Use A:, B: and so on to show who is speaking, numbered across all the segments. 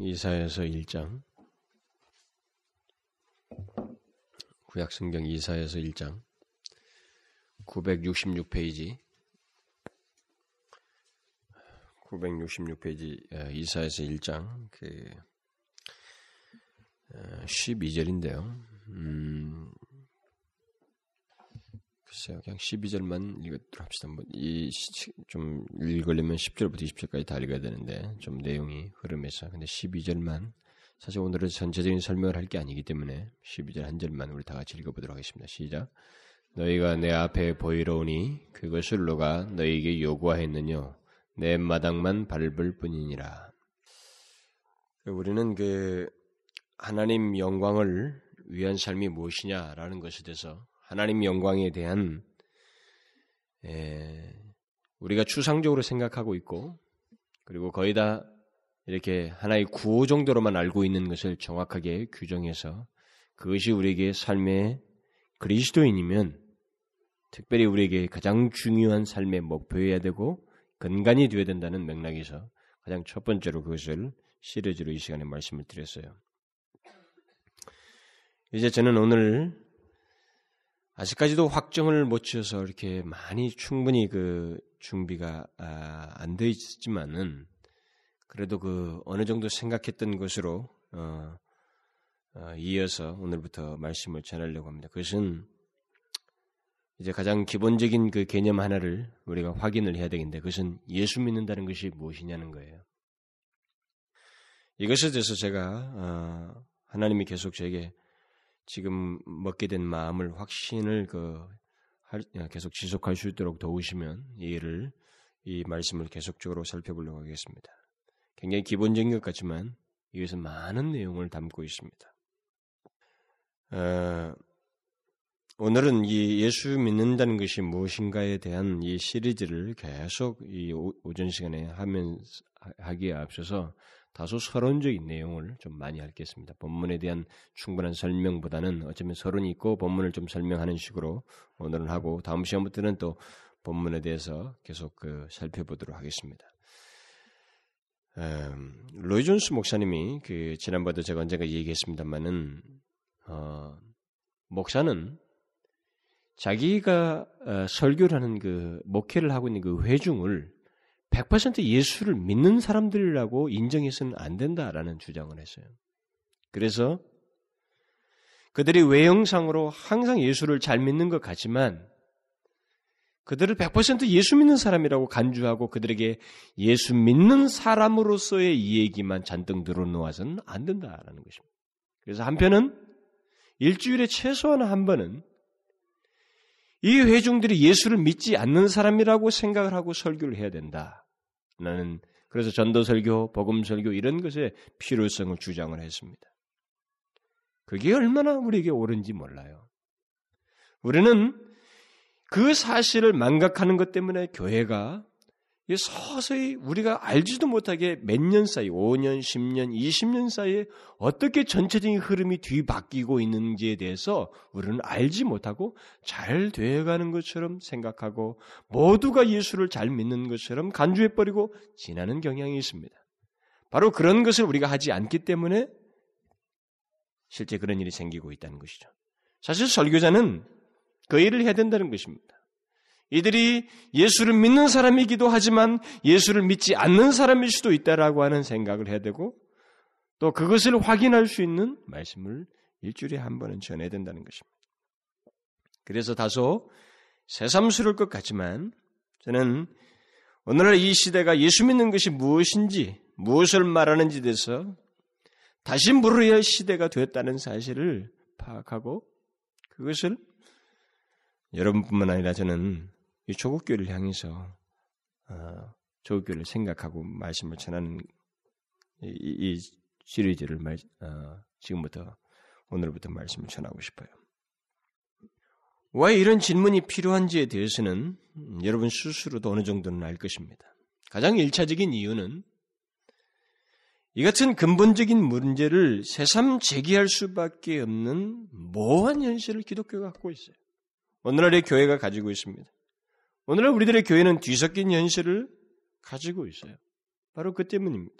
A: 이사에서 1장. 구약성경 이사에서 1장. 966페이지. 966페이지 이사에서 1장. 그 12절인데요. 음, 글쎄요, 그냥 12절만 읽도록 합시다. 뭐, 이, 좀, 읽으려면 10절부터 20절까지 다 읽어야 되는데, 좀 내용이 흐름에서. 근데 12절만, 사실 오늘은 전체적인 설명을 할 게 아니기 때문에, 12절 한 절만 우리 다 같이 읽어보도록 하겠습니다. 시작. 너희가 내 앞에 보이러 오니, 그것을 너가 너희에게 요구하였느뇨. 내 마당만 밟을 뿐이니라. 우리는 그, 하나님 영광을 위한 삶이 무엇이냐라는 것에 대해서 하나님 영광에 대한 에, 우리가 추상적으로 생각하고 있고 그리고 거의 다 이렇게 하나의 구호 정도로만 알고 있는 것을 정확하게 규정해서 그것이 우리에게 삶의 그리스도인이면 특별히 우리에게 가장 중요한 삶의 목표여야 되고 근간이 되어야 된다는 맥락에서 가장 첫 번째로 그것을 시리즈로 이 시간에 말씀을 드렸어요. 이제 저는 오늘 아직까지도 확정을 못 지어서 이렇게 많이 충분히 그 준비가 아, 안돼 있지만은 그래도 그 어느 정도 생각했던 것으로 어, 어, 이어서 오늘부터 말씀을 전하려고 합니다. 그것은 이제 가장 기본적인 그 개념 하나를 우리가 확인을 해야 되겠는데 그것은 예수 믿는다는 것이 무엇이냐는 거예요. 이것에 대해서 제가 어, 하나님이 계속 저에게 지금 먹게 된 마음을 확신을 그 계속 지속할 수 있도록 도우시면 이를 이 말씀을 계속적으로 살펴보려고 하겠습니다. 굉장히 기본적인 것 같지만 이것은 많은 내용을 담고 있습니다. 어, 오늘은 이 예수 믿는다는 것이 무엇인가에 대한 이 시리즈를 계속 이 오전 시간에 하면 하기에 앞서서 다소 서론적인 내용을 좀 많이 하겠습니다. 본문에 대한 충분한 설명보다는 어쩌면 서론이 있고 본문을 좀 설명하는 식으로 오늘은 하고 다음 시간부터는 또 본문에 대해서 계속 그 살펴보도록 하겠습니다. 음, 로이 존스 목사님이 그 지난번에도 제가 언젠가 얘기했습니다만은 어, 목사는 자기가 어, 설교를 하는 그 목회를 하고 있는 그 회중을 100% 예수를 믿는 사람들이라고 인정해서는 안 된다라는 주장을 했어요. 그래서 그들이 외형상으로 항상 예수를 잘 믿는 것 같지만 그들을 100% 예수 믿는 사람이라고 간주하고 그들에게 예수 믿는 사람으로서의 이 얘기만 잔뜩 늘어놓아서는 안 된다라는 것입니다. 그래서 한편은 일주일에 최소한 한 번은 이 회중들이 예수를 믿지 않는 사람이라고 생각을 하고 설교를 해야 된다. 나는 그래서 전도 설교, 복음 설교 이런 것의 필요성을 주장을 했습니다. 그게 얼마나 우리에게 옳은지 몰라요. 우리는 그 사실을 망각하는 것 때문에 교회가 서서히 우리가 알지도 못하게 몇 년 사이, 5년, 10년, 20년 사이에 어떻게 전체적인 흐름이 뒤바뀌고 있는지에 대해서 우리는 알지 못하고 잘 되어가는 것처럼 생각하고 모두가 예수를 잘 믿는 것처럼 간주해버리고 지나는 경향이 있습니다. 바로 그런 것을 우리가 하지 않기 때문에 실제 그런 일이 생기고 있다는 것이죠. 사실 설교자는 그 일을 해야 된다는 것입니다. 이들이 예수를 믿는 사람이기도 하지만 예수를 믿지 않는 사람일 수도 있다라고 하는 생각을 해야 되고 또 그것을 확인할 수 있는 말씀을 일주일에 한 번은 전해야 된다는 것입니다. 그래서 다소 새삼스러울 것 같지만 저는 오늘날 이 시대가 예수 믿는 것이 무엇인지 무엇을 말하는지 대해서 다시 물어야 할 시대가 되었다는 사실을 파악하고 그것을 여러분뿐만 아니라 저는 이 조국교회를 향해서 어, 조국교회를 생각하고 말씀을 전하는 이, 이 시리즈를 말, 어, 지금부터 오늘부터 말씀을 전하고 싶어요. 왜 이런 질문이 필요한지에 대해서는 음, 여러분 스스로도 어느 정도는 알 것입니다. 가장 일차적인 이유는 이 같은 근본적인 문제를 새삼 제기할 수밖에 없는 모호한 현실을 기독교가 갖고 있어요. 오늘날의 교회가 가지고 있습니다. 오늘날 우리들의 교회는 뒤섞인 현실을 가지고 있어요. 바로 그 때문입니다.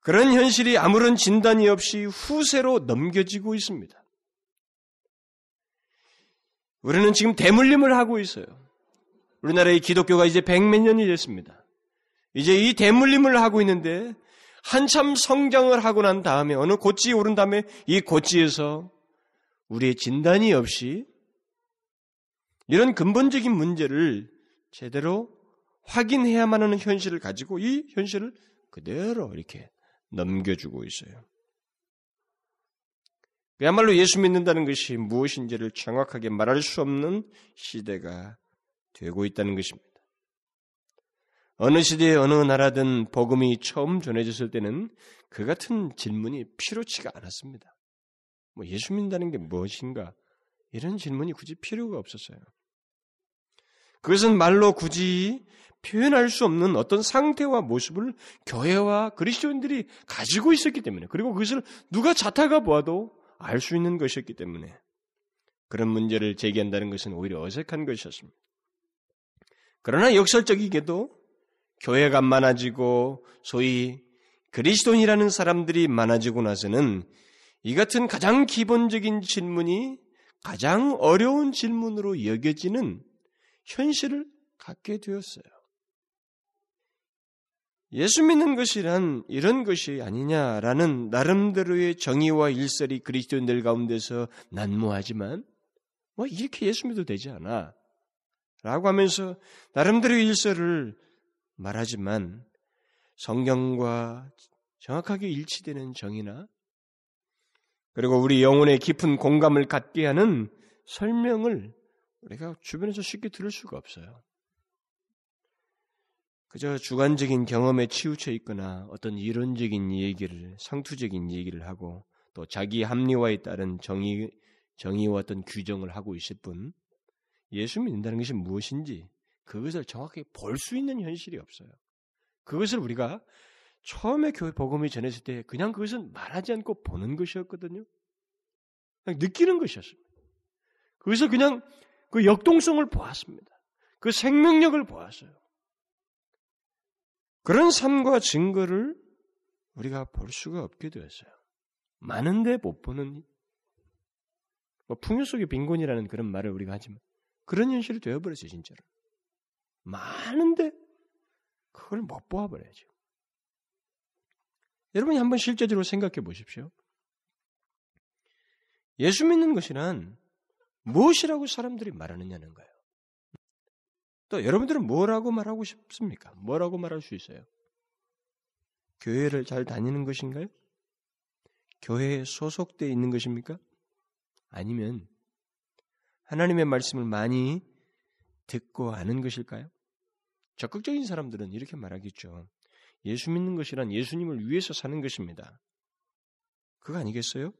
A: 그런 현실이 아무런 진단이 없이 후세로 넘겨지고 있습니다. 우리는 지금 대물림을 하고 있어요. 우리나라의 기독교가 이제 백몇 년이 됐습니다. 이제 이 대물림을 하고 있는데 한참 성장을 하고 난 다음에 어느 고지에 오른 다음에 이 고지에서 우리의 진단이 없이 이런 근본적인 문제를 제대로 확인해야만 하는 현실을 가지고 이 현실을 그대로 이렇게 넘겨주고 있어요. 그야말로 예수 믿는다는 것이 무엇인지를 정확하게 말할 수 없는 시대가 되고 있다는 것입니다. 어느 시대에 어느 나라든 복음이 처음 전해졌을 때는 그 같은 질문이 필요치가 않았습니다. 뭐 예수 믿는다는 게 무엇인가? 이런 질문이 굳이 필요가 없었어요. 그것은 말로 굳이 표현할 수 없는 어떤 상태와 모습을 교회와 그리스도인들이 가지고 있었기 때문에 그리고 그것을 누가 자타가 보아도 알 수 있는 것이었기 때문에 그런 문제를 제기한다는 것은 오히려 어색한 것이었습니다. 그러나 역설적이게도 교회가 많아지고 소위 그리스도인이라는 사람들이 많아지고 나서는 이 같은 가장 기본적인 질문이 가장 어려운 질문으로 여겨지는 현실을 갖게 되었어요. 예수 믿는 것이란 이런 것이 아니냐라는 나름대로의 정의와 일설이 그리스도인들 가운데서 난무하지만 뭐 이렇게 예수 믿어도 되지 않아 라고 하면서 나름대로의 일설을 말하지만 성경과 정확하게 일치되는 정의나 그리고 우리 영혼의 깊은 공감을 갖게 하는 설명을 우리가 주변에서 쉽게 들을 수가 없어요. 그저 주관적인 경험에 치우쳐 있거나 어떤 이론적인 얘기를 상투적인 얘기를 하고 또 자기 합리화에 따른 정의 정의와 어떤 규정을 하고 있을 뿐 예수 믿는다는 것이 무엇인지 그것을 정확히 볼 수 있는 현실이 없어요. 그것을 우리가 처음에 교회 복음이 전했을 때 그냥 그것은 말하지 않고 보는 것이었거든요. 그냥 느끼는 것이었습니다. 그것을 그냥 그 역동성을 보았습니다. 그 생명력을 보았어요. 그런 삶과 증거를 우리가 볼 수가 없게 되었어요. 많은데 못 보는 뭐 풍요 속의 빈곤이라는 그런 말을 우리가 하지만 그런 현실이 되어버렸어요, 진짜로. 많은데 그걸 못 보아버려야죠. 여러분이 한번 실제적으로 생각해 보십시오. 예수 믿는 것이란 무엇이라고 사람들이 말하느냐는 거예요. 또 여러분들은 뭐라고 말하고 싶습니까? 뭐라고 말할 수 있어요? 교회를 잘 다니는 것인가요? 교회에 소속되어 있는 것입니까? 아니면 하나님의 말씀을 많이 듣고 아는 것일까요? 적극적인 사람들은 이렇게 말하겠죠. 예수 믿는 것이란 예수님을 위해서 사는 것입니다. 그거 아니겠어요?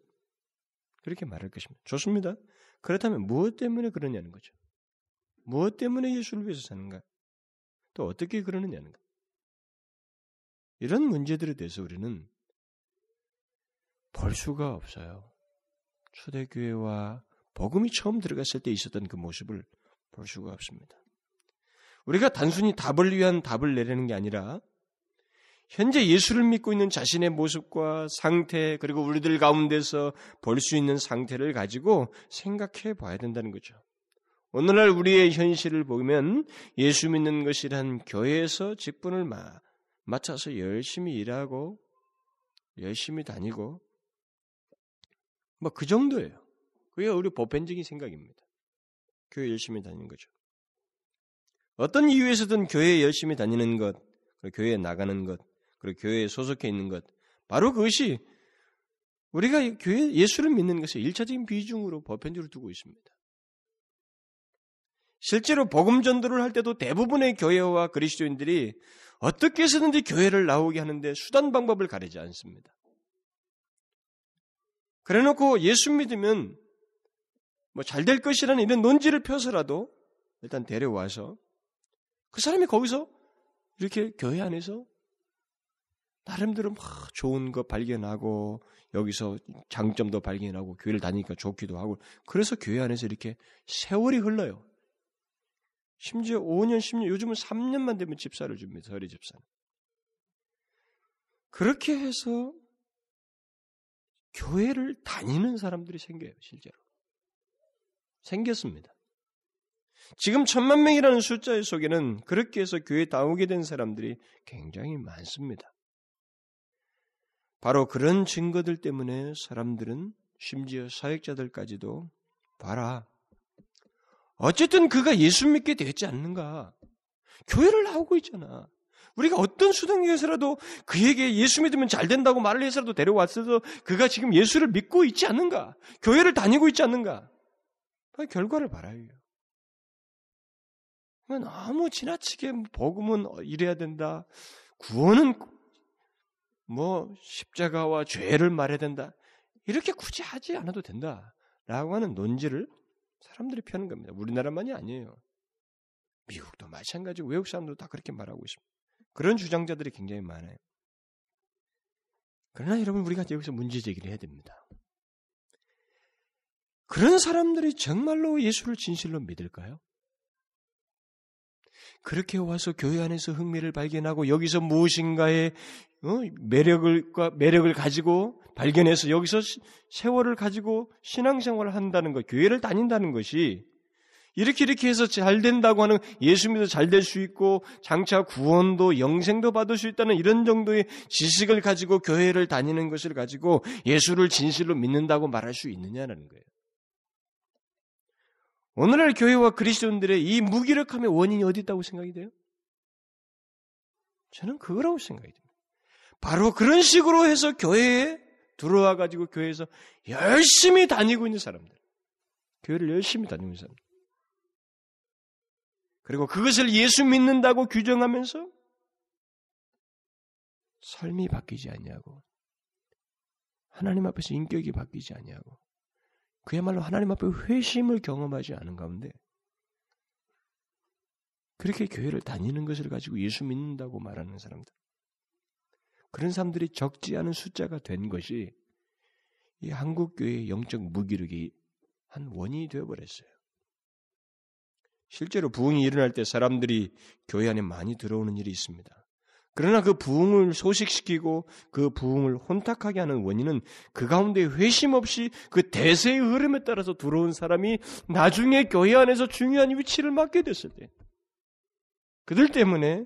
A: 그렇게 말할 것입니다. 좋습니다. 그렇다면 무엇 때문에 그러냐는 거죠. 무엇 때문에 예수를 위해서 사는가? 또 어떻게 그러느냐는 가 이런 문제들에 대해서 우리는 볼 수가 없어요. 초대교회와 복음이 처음 들어갔을 때 있었던 그 모습을 볼 수가 없습니다. 우리가 단순히 답을 위한 답을 내려는 게 아니라 현재 예수를 믿고 있는 자신의 모습과 상태 그리고 우리들 가운데서 볼 수 있는 상태를 가지고 생각해 봐야 된다는 거죠. 오늘날 우리의 현실을 보면 예수 믿는 것이란 교회에서 직분을 마, 맡아서 열심히 일하고 열심히 다니고 뭐 그 정도예요. 그게 우리 보편적인 생각입니다. 교회 열심히 다니는 거죠. 어떤 이유에서든 교회에 열심히 다니는 것, 교회에 나가는 것, 그리고 교회에 소속해 있는 것, 바로 그것이 우리가 교회 예수를 믿는 것을 일차적인 비중으로 보편적으로 두고 있습니다. 실제로 복음 전도를 할 때도 대부분의 교회와 그리스도인들이 어떻게 해서든지 교회를 나오게 하는데 수단 방법을 가리지 않습니다. 그래 놓고 예수 믿으면 뭐 잘 될 것이라는 이런 논지를 펴서라도 일단 데려와서 그 사람이 거기서 이렇게 교회 안에서 나름대로 막 좋은 거 발견하고 여기서 장점도 발견하고 교회를 다니니까 좋기도 하고 그래서 교회 안에서 이렇게 세월이 흘러요. 심지어 5년, 10년, 요즘은 3년만 되면 집사를 줍니다. 서리 집사는. 그렇게 해서 교회를 다니는 사람들이 생겨요, 실제로. 생겼습니다. 지금 천만 명이라는 숫자 속에는 그렇게 해서 교회에 나오게 된 사람들이 굉장히 많습니다. 바로 그런 증거들 때문에 사람들은 심지어 사역자들까지도 봐라. 어쨌든 그가 예수 믿게 되지 않는가. 교회를 나오고 있잖아. 우리가 어떤 수단에서라도 그에게 예수 믿으면 잘 된다고 말을 해서라도 데려왔어도 그가 지금 예수를 믿고 있지 않는가? 교회를 다니고 있지 않는가? 그 결과를 봐라요. 너무 지나치게 복음은 이래야 된다. 구원은 뭐 십자가와 죄를 말해야 된다. 이렇게 굳이 하지 않아도 된다. 라고 하는 논지를 사람들이 펴는 겁니다. 우리나라만이 아니에요. 미국도 마찬가지고 외국 사람들도 다 그렇게 말하고 있습니다. 그런 주장자들이 굉장히 많아요. 그러나 여러분 우리가 여기서 문제 제기를 해야 됩니다. 그런 사람들이 정말로 예수를 진실로 믿을까요? 그렇게 와서 교회 안에서 흥미를 발견하고 여기서 무엇인가의 어, 매력을 매력을 가지고 발견해서 여기서 세월을 가지고 신앙생활을 한다는 것, 교회를 다닌다는 것이 이렇게 이렇게 해서 잘 된다고 하는 예수 믿어 잘 될 수 있고 장차 구원도 영생도 받을 수 있다는 이런 정도의 지식을 가지고 교회를 다니는 것을 가지고 예수를 진실로 믿는다고 말할 수 있느냐는 거예요. 오늘날 교회와 그리스도인들의 이 무기력함의 원인이 어디 있다고 생각이 돼요? 저는 그거라고 생각이 됩니다. 바로 그런 식으로 해서 교회에 들어와 가지고 교회에서 열심히 다니고 있는 사람들. 교회를 열심히 다니고 있는 사람들. 그리고 그것을 예수 믿는다고 규정하면서 삶이 바뀌지 않냐고. 하나님 앞에서 인격이 바뀌지 않냐고. 그야말로 하나님 앞에 회심을 경험하지 않은 가운데 그렇게 교회를 다니는 것을 가지고 예수 믿는다고 말하는 사람들. 그런 사람들이 적지 않은 숫자가 된 것이 이 한국 교회의 영적 무기력이 한 원인이 되어 버렸어요. 실제로 부흥이 일어날 때 사람들이 교회 안에 많이 들어오는 일이 있습니다. 그러나 그 부흥을 소식시키고 그 부흥을 혼탁하게 하는 원인은 그 가운데 회심 없이 그 대세의 흐름에 따라서 들어온 사람이 나중에 교회 안에서 중요한 위치를 맡게 됐을 때 그들 때문에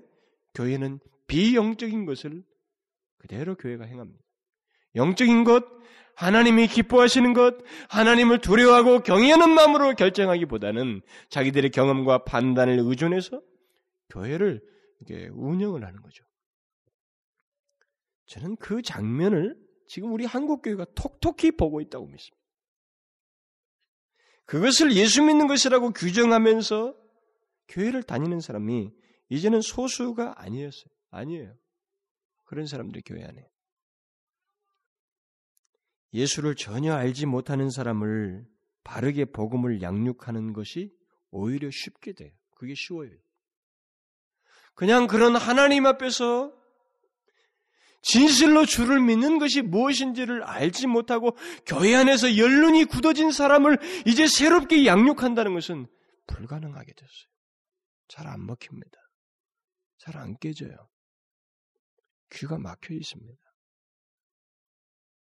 A: 교회는 비영적인 것을 그대로 교회가 행합니다. 영적인 것, 하나님이 기뻐하시는 것, 하나님을 두려워하고 경외하는 마음으로 결정하기보다는 자기들의 경험과 판단을 의존해서 교회를 운영을 하는 거죠. 저는 그 장면을 지금 우리 한국 교회가 톡톡히 보고 있다고 믿습니다. 그것을 예수 믿는 것이라고 규정하면서 교회를 다니는 사람이 이제는 소수가 아니었어요. 아니에요. 그런 사람들이 교회 안에. 예수를 전혀 알지 못하는 사람을 바르게 복음을 양육하는 것이 오히려 쉽게 돼요. 그게 쉬워요. 그냥 그런 하나님 앞에서 진실로 주를 믿는 것이 무엇인지를 알지 못하고 교회 안에서 연륜이 굳어진 사람을 이제 새롭게 양육한다는 것은 불가능하게 됐어요. 잘 안 먹힙니다. 잘 안 깨져요. 귀가 막혀 있습니다.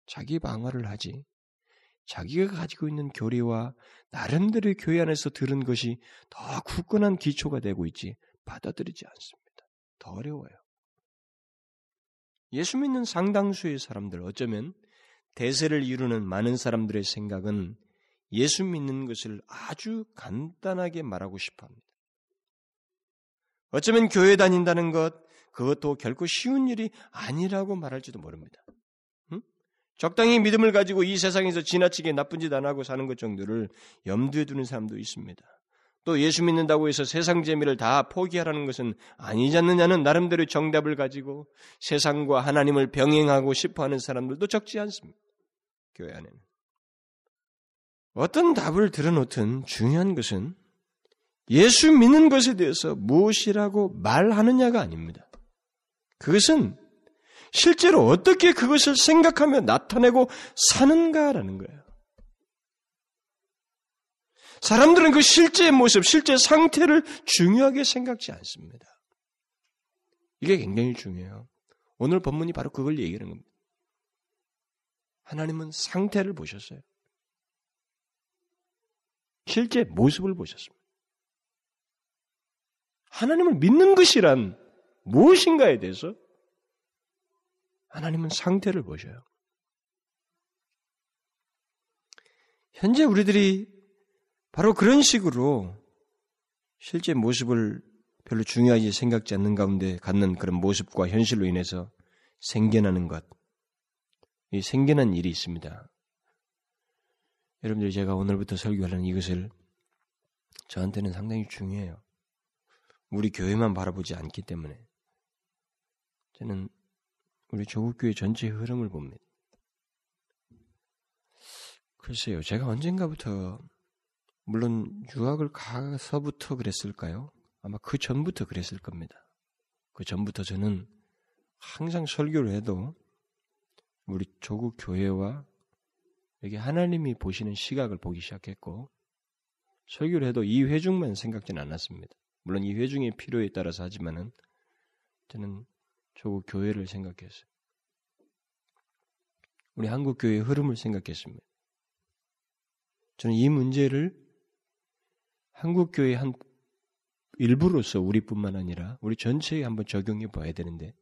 A: 자기 방어를 하지 자기가 가지고 있는 교리와 나름대로 교회 안에서 들은 것이 더 굳건한 기초가 되고 있지 받아들이지 않습니다. 더 어려워요. 예수 믿는 상당수의 사람들 어쩌면 대세를 이루는 많은 사람들의 생각은 예수 믿는 것을 아주 간단하게 말하고 싶어 합니다. 어쩌면 교회 다닌다는 것, 그것도 결코 쉬운 일이 아니라고 말할지도 모릅니다. 적당히 믿음을 가지고 이 세상에서 지나치게 나쁜 짓 안 하고 사는 것 정도를 염두에 두는 사람도 있습니다. 또 예수 믿는다고 해서 세상 재미를 다 포기하라는 것은 아니지 않느냐는 나름대로 정답을 가지고 세상과 하나님을 병행하고 싶어 하는 사람들도 적지 않습니다. 교회 안에는. 어떤 답을 들어놓든 중요한 것은 예수 믿는 것에 대해서 무엇이라고 말하느냐가 아닙니다. 그것은 실제로 어떻게 그것을 생각하며 나타내고 사는가라는 거예요. 사람들은 그 실제 모습, 실제 상태를 중요하게 생각지 않습니다. 이게 굉장히 중요해요. 오늘 본문이 바로 그걸 얘기하는 겁니다. 하나님은 상태를 보셨어요. 실제 모습을 보셨습니다. 하나님을 믿는 것이란 무엇인가에 대해서 하나님은 상태를 보셔요. 현재 우리들이 바로 그런 식으로 실제 모습을 별로 중요하게 생각지 않는 가운데 갖는 그런 모습과 현실로 인해서 생겨나는 것, 이 생겨난 일이 있습니다. 여러분들 제가 오늘부터 설교하는 이것을 저한테는 상당히 중요해요. 우리 교회만 바라보지 않기 때문에 저는 우리 조국교회 전체 흐름을 봅니다. 글쎄요, 제가 언젠가부터 물론 유학을 가서부터 그랬을까요? 아마 그 전부터 그랬을 겁니다. 그 전부터 저는 항상 설교를 해도 우리 조국 교회와 여기 하나님이 보시는 시각을 보기 시작했고 설교를 해도 이 회중만 생각지는 않았습니다. 물론 이 회중의 필요에 따라서 하지만은 저는 조국 교회를 생각했어요. 우리 한국 교회의 흐름을 생각했습니다. 저는 이 문제를 한국 교회의 한 일부로서 우리뿐만 아니라 우리 전체에 한번 적용해 봐야 되는데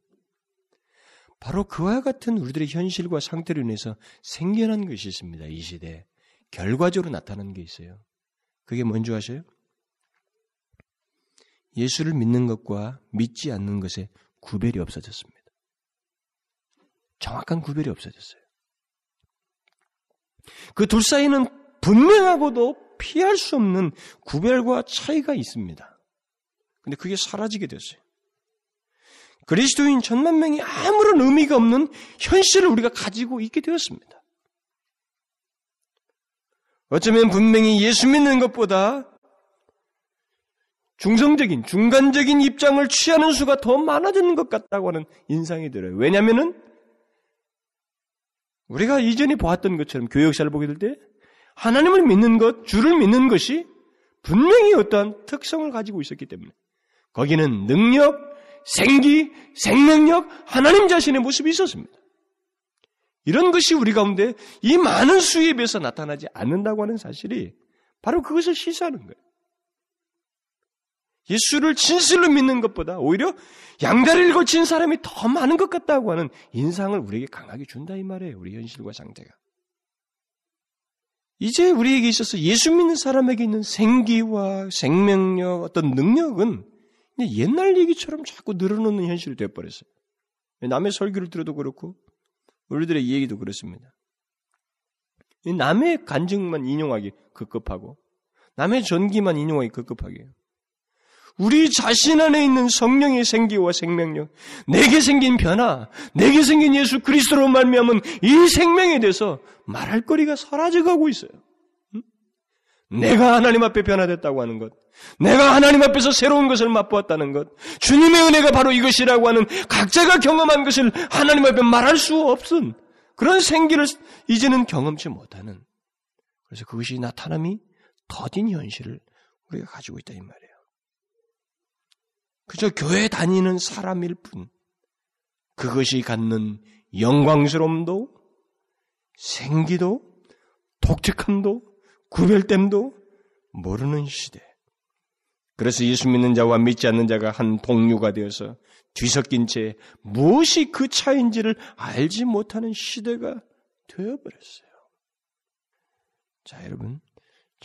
A: 바로 그와 같은 우리들의 현실과 상태로 인해서 생겨난 것이 있습니다. 이 시대에 결과적으로 나타나는 게 있어요. 그게 뭔지 아세요? 예수를 믿는 것과 믿지 않는 것에 구별이 없어졌습니다. 정확한 구별이 없어졌어요. 그 둘 사이는 분명하고도 피할 수 없는 구별과 차이가 있습니다. 근데 그게 사라지게 됐어요. 그리스도인 천만 명이 아무런 의미가 없는 현실을 우리가 가지고 있게 되었습니다. 어쩌면 분명히 예수 믿는 것보다 중성적인, 중간적인 입장을 취하는 수가 더 많아지는 것 같다고 하는 인상이 들어요. 왜냐하면은 우리가 이전에 보았던 것처럼 교역사를 보게 될 때 하나님을 믿는 것, 주를 믿는 것이 분명히 어떠한 특성을 가지고 있었기 때문에 거기는 능력, 생기, 생명력, 하나님 자신의 모습이 있었습니다. 이런 것이 우리 가운데 이 많은 수에 비해서 나타나지 않는다고 하는 사실이 바로 그것을 시사하는 거예요. 예수를 진실로 믿는 것보다 오히려 양다리를 거친 사람이 더 많은 것 같다고 하는 인상을 우리에게 강하게 준다 이 말이에요. 우리 현실과 상태가. 이제 우리에게 있어서 예수 믿는 사람에게 있는 생기와 생명력, 어떤 능력은 옛날 얘기처럼 자꾸 늘어놓는 현실이 되어버렸어요. 남의 설교를 들어도 그렇고, 우리들의 얘기도 그렇습니다. 남의 간증만 인용하기 급급하고, 남의 전기만 인용하기 급급하게. 우리 자신 안에 있는 성령의 생기와 생명력, 내게 생긴 변화, 내게 생긴 예수 그리스도로 말미암은 이 생명에 대해서 말할 거리가 사라져가고 있어요. 내가 하나님 앞에 변화됐다고 하는 것, 내가 하나님 앞에서 새로운 것을 맛보았다는 것, 주님의 은혜가 바로 이것이라고 하는 각자가 경험한 것을 하나님 앞에 말할 수 없은 그런 생기를 이제는 경험치 못하는 그래서 그것이 나타남이 더딘 현실을 우리가 가지고 있다 이 말이에요. 그저 교회 다니는 사람일 뿐 그것이 갖는 영광스러움도 생기도 독특함도 구별됨도 모르는 시대. 그래서 예수 믿는 자와 믿지 않는 자가 한 동료가 되어서 뒤섞인 채 무엇이 그 차인지를 알지 못하는 시대가 되어버렸어요. 자, 여러분.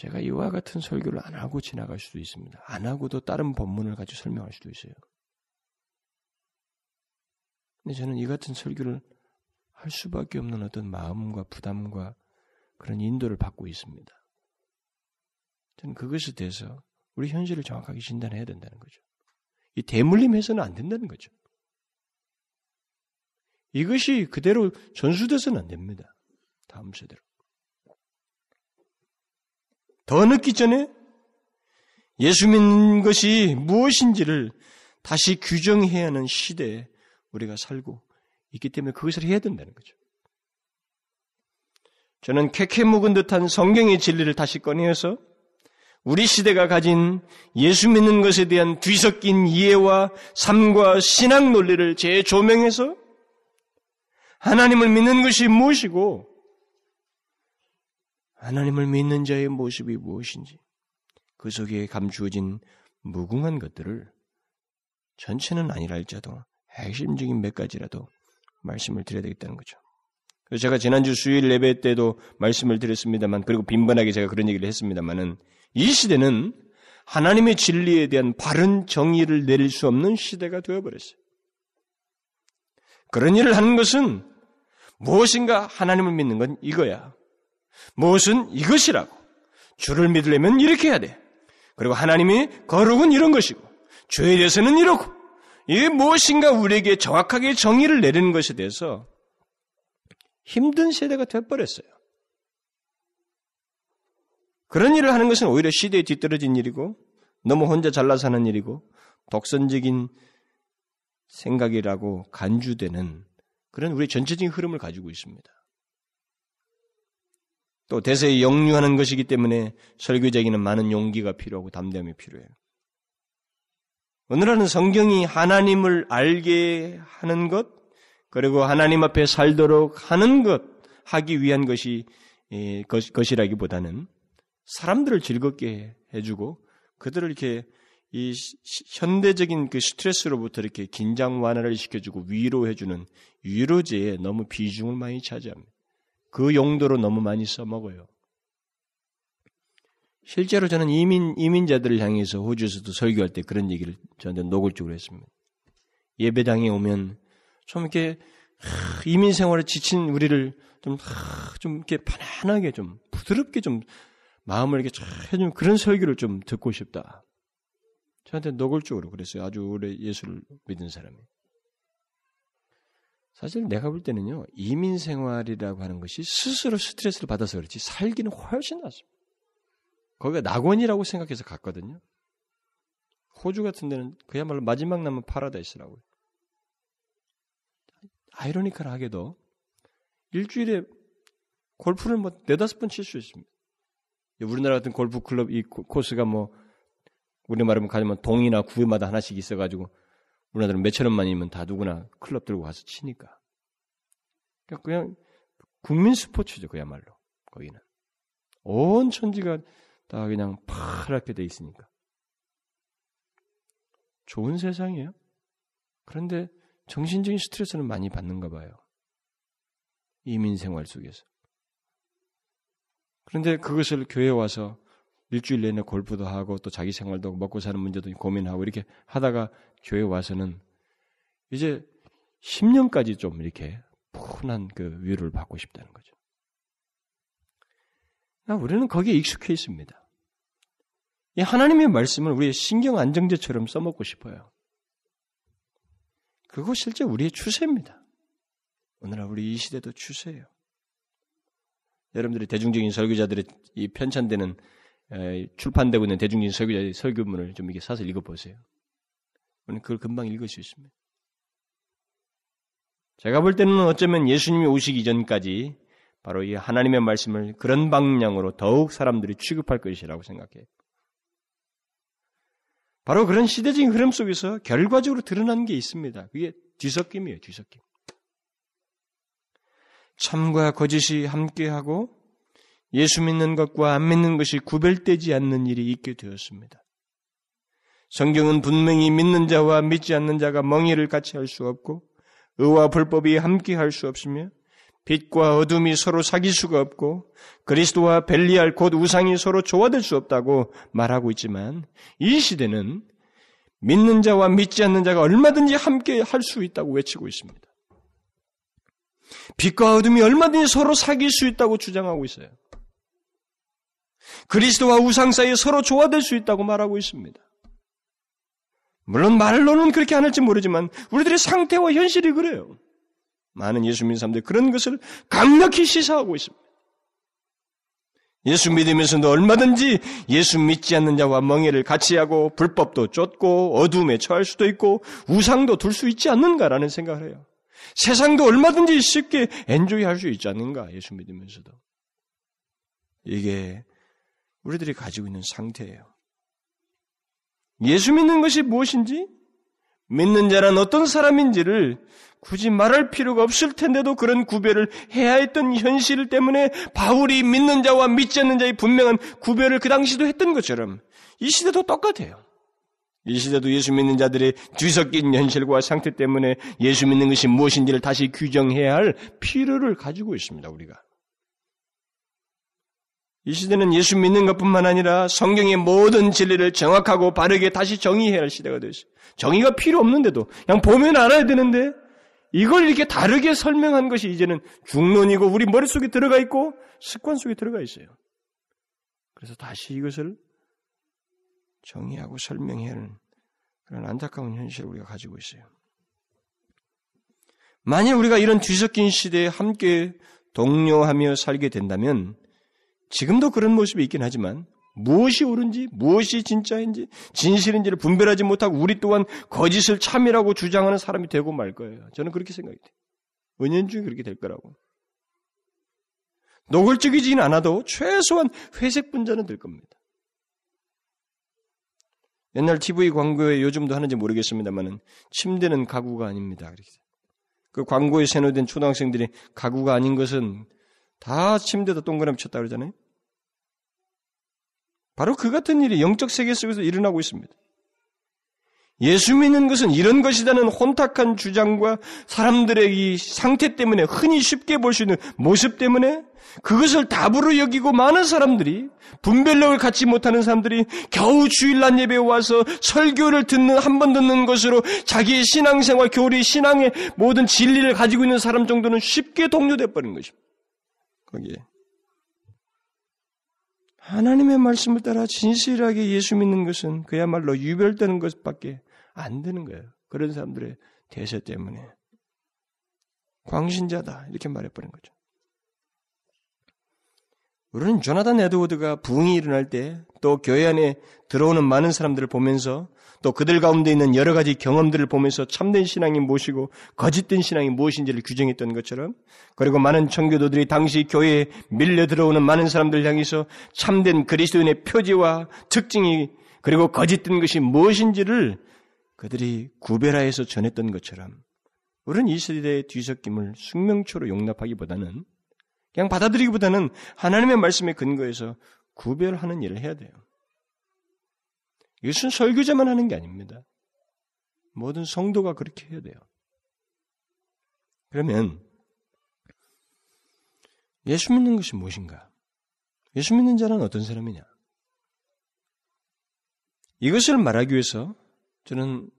A: 제가 이와 같은 설교를 안 하고 지나갈 수도 있습니다. 안 하고도 다른 본문을 가지고 설명할 수도 있어요. 근데 저는 이 같은 설교를 할 수밖에 없는 어떤 마음과 부담과 그런 인도를 받고 있습니다. 저는 그것에 대해서 우리 현실을 정확하게 진단해야 된다는 거죠. 이 대물림해서는 안 된다는 거죠. 이것이 그대로 전수돼서는 안 됩니다. 다음 세대로. 더 늦기 전에 예수 믿는 것이 무엇인지를 다시 규정해야 하는 시대에 우리가 살고 있기 때문에 그것을 해야 된다는 거죠. 저는 캐캐 묵은 듯한 성경의 진리를 다시 꺼내어서 우리 시대가 가진 예수 믿는 것에 대한 뒤섞인 이해와 삶과 신앙 논리를 재조명해서 하나님을 믿는 것이 무엇이고 하나님을 믿는 자의 모습이 무엇인지 그 속에 감추어진 무궁한 것들을 전체는 아니라 할지라도 핵심적인 몇 가지라도 말씀을 드려야 되겠다는 거죠. 그래서 제가 지난주 수요일 예배 때도 말씀을 드렸습니다만 그리고 빈번하게 제가 그런 얘기를 했습니다만은 이 시대는 하나님의 진리에 대한 바른 정의를 내릴 수 없는 시대가 되어버렸어요. 그런 일을 하는 것은 무엇인가 하나님을 믿는 건 이거야. 무엇은 이것이라고. 주를 믿으려면 이렇게 해야 돼. 그리고 하나님이 거룩은 이런 것이고, 죄에 대해서는 이렇고, 이게 무엇인가 우리에게 정확하게 정의를 내리는 것에 대해서 힘든 세대가 되어버렸어요. 그런 일을 하는 것은 오히려 시대에 뒤떨어진 일이고, 너무 혼자 잘나 사는 일이고, 독선적인 생각이라고 간주되는 그런 우리 전체적인 흐름을 가지고 있습니다. 또 대세에 역류하는 것이기 때문에 설교자에게는 많은 용기가 필요하고 담대함이 필요해요. 오늘은 성경이 하나님을 알게 하는 것, 그리고 하나님 앞에 살도록 하는 것, 하기 위한 것이, 것이라기보다는 사람들을 즐겁게 해주고 그들을 이렇게 이 현대적인 그 스트레스로부터 이렇게 긴장 완화를 시켜주고 위로해주는 위로제에 너무 비중을 많이 차지합니다. 그 용도로 너무 많이 써먹어요. 실제로 저는 이민, 이민자들을 향해서 호주에서도 설교할 때 그런 얘기를 저한테 노골적으로 했습니다. 예배당에 오면 좀 이렇게 이민 생활에 지친 우리를 좀, 좀 이렇게 편안하게 좀 부드럽게 좀 마음을 이렇게 해주는 그런 설교를 좀 듣고 싶다. 저한테 노골적으로 그랬어요. 아주 오래 예수를 믿은 사람이. 사실 내가 볼 때는요, 이민 생활이라고 하는 것이 스스로 스트레스를 받아서 그렇지 살기는 훨씬 낫습니다. 거기가 낙원이라고 생각해서 갔거든요. 호주 같은 데는 그야말로 마지막 남은 파라다이스라고요. 아이러니컬하게도 일주일에 골프를 뭐 네다섯 번 칠 수 있습니다. 우리나라 같은 골프 클럽 이 코스가 뭐 우리 말하면 가면 동이나 구마다 하나씩 있어가지고 우리나라는 몇천 원만이면 다 누구나 클럽 들고 가서 치니까. 그러니까 그냥 국민 스포츠죠 그야말로 거기는 온 천지가 다 그냥 파랗게 돼 있으니까 좋은 세상이에요. 그런데 정신적인 스트레스는 많이 받는가 봐요. 이민 생활 속에서. 그런데 그것을 교회에 와서 일주일 내내 골프도 하고 또 자기 생활도 먹고 사는 문제도 고민하고 이렇게 하다가 교회 와서는 이제 10년까지 좀 이렇게 푸근한 그 위로를 받고 싶다는 거죠. 그러니까 우리는 거기에 익숙해 있습니다. 이 하나님의 말씀을 우리의 신경 안정제처럼 써먹고 싶어요. 그거 실제 우리의 추세입니다. 오늘날 우리 이 시대도 추세예요. 여러분들이 대중적인 설교자들의 이 편찬되는 출판되고 있는 대중적인 설교자의 설교문을 좀 이렇게 사서 읽어보세요. 우리는 그걸 금방 읽을 수 있습니다. 제가 볼 때는 어쩌면 예수님이 오시기 전까지 바로 이 하나님의 말씀을 그런 방향으로 더욱 사람들이 취급할 것이라고 생각해요. 바로 그런 시대적인 흐름 속에서 결과적으로 드러난 게 있습니다. 그게 뒤섞임이에요, 뒤섞임. 참과 거짓이 함께하고 예수 믿는 것과 안 믿는 것이 구별되지 않는 일이 있게 되었습니다. 성경은 분명히 믿는 자와 믿지 않는 자가 멍해를 같이 할 수 없고 의와 불법이 함께 할 수 없으며 빛과 어둠이 서로 사귈 수가 없고 그리스도와 벨리알 곧 우상이 서로 조화될 수 없다고 말하고 있지만 이 시대는 믿는 자와 믿지 않는 자가 얼마든지 함께 할 수 있다고 외치고 있습니다. 빛과 어둠이 얼마든지 서로 사귈 수 있다고 주장하고 있어요. 그리스도와 우상 사이에 서로 조화될 수 있다고 말하고 있습니다. 물론 말로는 그렇게 안 할지 모르지만 우리들의 상태와 현실이 그래요. 많은 예수 믿는 사람들이 그런 것을 강력히 시사하고 있습니다. 예수 믿으면서도 얼마든지 예수 믿지 않는 자와 멍해를 같이 하고 불법도 쫓고 어둠에 처할 수도 있고 우상도 둘 수 있지 않는가라는 생각을 해요. 세상도 얼마든지 쉽게 엔조이 할 수 있지 않는가 예수 믿으면서도. 이게 우리들이 가지고 있는 상태예요. 예수 믿는 것이 무엇인지 믿는 자는 어떤 사람인지를 굳이 말할 필요가 없을 텐데도 그런 구별을 해야 했던 현실 때문에 바울이 믿는 자와 믿지 않는 자의 분명한 구별을 그 당시도 했던 것처럼 이 시대도 똑같아요. 이 시대도 예수 믿는 자들의 뒤섞인 현실과 상태 때문에 예수 믿는 것이 무엇인지를 다시 규정해야 할 필요를 가지고 있습니다, 우리가. 이 시대는 예수 믿는 것뿐만 아니라 성경의 모든 진리를 정확하고 바르게 다시 정의해야 할 시대가 되었어요. 정의가 필요 없는데도 그냥 보면 알아야 되는데 이걸 이렇게 다르게 설명한 것이 이제는 중론이고 우리 머릿속에 들어가 있고 습관 속에 들어가 있어요. 그래서 다시 이것을 정의하고 설명해야 하는 그런 안타까운 현실을 우리가 가지고 있어요. 만일 우리가 이런 뒤섞인 시대에 함께 동료하며 살게 된다면 지금도 그런 모습이 있긴 하지만 무엇이 옳은지 무엇이 진짜인지 진실인지를 분별하지 못하고 우리 또한 거짓을 참이라고 주장하는 사람이 되고 말 거예요. 저는 그렇게 생각이 돼요. 은연중에 그렇게 될 거라고. 노골적이지는 않아도 최소한 회색 분자는 될 겁니다. 옛날 TV 광고에 요즘도 하는지 모르겠습니다만은 침대는 가구가 아닙니다. 그 광고에 세뇌된 초등학생들이 가구가 아닌 것은 다 침대에다 동그라미 쳤다 그러잖아요. 바로 그 같은 일이 영적 세계 속에서 일어나고 있습니다. 예수 믿는 것은 이런 것이라는 혼탁한 주장과 사람들의 이 상태 때문에 흔히 쉽게 볼 수 있는 모습 때문에 그것을 답으로 여기고 많은 사람들이 분별력을 갖지 못하는 사람들이 겨우 주일날 예배에 와서 설교를 듣는 한 번 듣는 것으로 자기의 신앙생활, 교리, 신앙의 모든 진리를 가지고 있는 사람 정도는 쉽게 동료돼 버린 것입니다. 거기에 하나님의 말씀을 따라 진실하게 예수 믿는 것은 그야말로 유별되는 것밖에 안 되는 거예요. 그런 사람들의 대세 때문에. 광신자다. 이렇게 말해버린 거죠. 우리는 조나단 에드워드가 부흥이 일어날 때 또 교회 안에 들어오는 많은 사람들을 보면서 또 그들 가운데 있는 여러 가지 경험들을 보면서 참된 신앙이 무엇이고 거짓된 신앙이 무엇인지를 규정했던 것처럼 그리고 많은 청교도들이 당시 교회에 밀려 들어오는 많은 사람들 향해서 참된 그리스도인의 표지와 특징이 그리고 거짓된 것이 무엇인지를 그들이 구별하여서 전했던 것처럼 우리는 이 시대의 뒤섞임을 숙명초로 용납하기보다는 그냥 받아들이기보다는 하나님의 말씀에 근거해서 구별하는 일을 해야 돼요. 이것은 설교자만 하는 게 아닙니다. 모든 성도가 그렇게 해야 돼요. 그러면 예수 믿는 것이 무엇인가? 예수 믿는 자는 어떤 사람이냐? 이것을 말하기 위해서 저는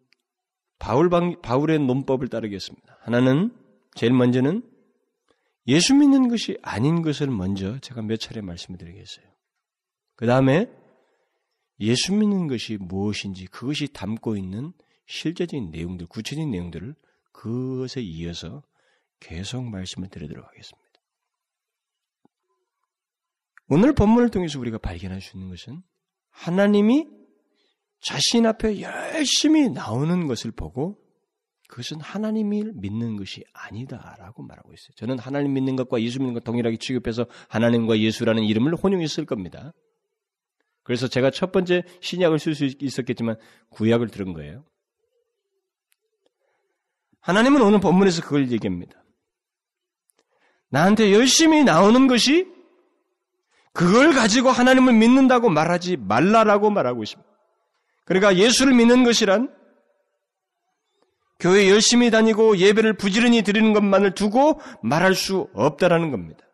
A: 바울 방, 바울의 논법을 따르겠습니다. 하나는 제일 먼저는 예수 믿는 것이 아닌 것을 먼저 제가 몇 차례 말씀을 드리겠어요. 그 다음에 예수 믿는 것이 무엇인지 그것이 담고 있는 실제적인 내용들, 구체적인 내용들을 그것에 이어서 계속 말씀을 드리도록 하겠습니다. 오늘 본문을 통해서 우리가 발견할 수 있는 것은 하나님이 자신 앞에 열심히 나오는 것을 보고 그것은 하나님을 믿는 것이 아니다라고 말하고 있어요. 저는 하나님 믿는 것과 예수 믿는 것 동일하게 취급해서 하나님과 예수라는 이름을 혼용했을 겁니다. 그래서 제가 첫 번째 신약을 쓸 수 있었겠지만 구약을 들은 거예요. 하나님은 오늘 본문에서 그걸 얘기합니다. 나한테 열심히 나오는 것이 그걸 가지고 하나님을 믿는다고 말하지 말라라고 말하고 있습니다. 그러니까 예수를 믿는 것이란 교회 열심히 다니고 예배를 부지런히 드리는 것만을 두고 말할 수 없다라는 겁니다.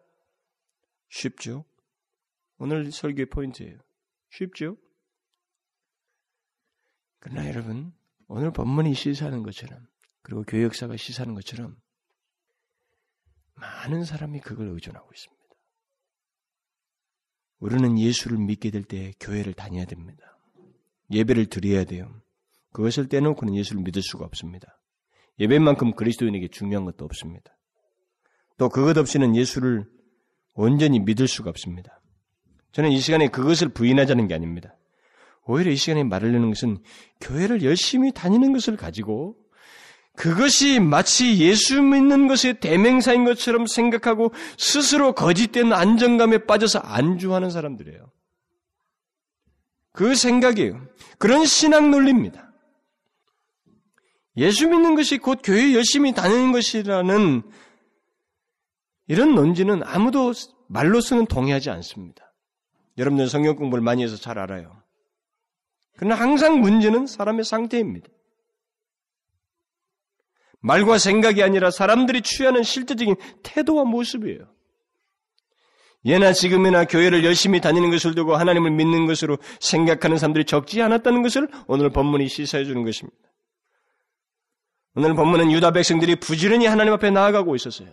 A: 쉽죠? 오늘 설교의 포인트예요. 쉽죠? 그러나 여러분, 오늘 본문이 시사하는 것처럼, 그리고 교회 역사가 시사하는 것처럼, 많은 사람이 그걸 의존하고 있습니다. 우리는 예수를 믿게 될 때 교회를 다녀야 됩니다. 예배를 드려야 돼요. 그것을 떼놓고는 예수를 믿을 수가 없습니다. 예배만큼 그리스도인에게 중요한 것도 없습니다. 또 그것 없이는 예수를 온전히 믿을 수가 없습니다. 저는 이 시간에 그것을 부인하자는 게 아닙니다. 오히려 이 시간에 말하려는 것은 교회를 열심히 다니는 것을 가지고 그것이 마치 예수 믿는 것의 대명사인 것처럼 생각하고 스스로 거짓된 안정감에 빠져서 안주하는 사람들이에요. 그 생각이에요. 그런 신앙 논리입니다. 예수 믿는 것이 곧 교회 열심히 다니는 것이라는 이런 논지는 아무도 말로서는 동의하지 않습니다. 여러분들 성경 공부를 많이 해서 잘 알아요. 그러나 항상 문제는 사람의 상태입니다. 말과 생각이 아니라 사람들이 취하는 실제적인 태도와 모습이에요. 예나 지금이나 교회를 열심히 다니는 것을 두고 하나님을 믿는 것으로 생각하는 사람들이 적지 않았다는 것을 오늘 본문이 시사해 주는 것입니다. 오늘 본문은 유다 백성들이 부지런히 하나님 앞에 나아가고 있었어요.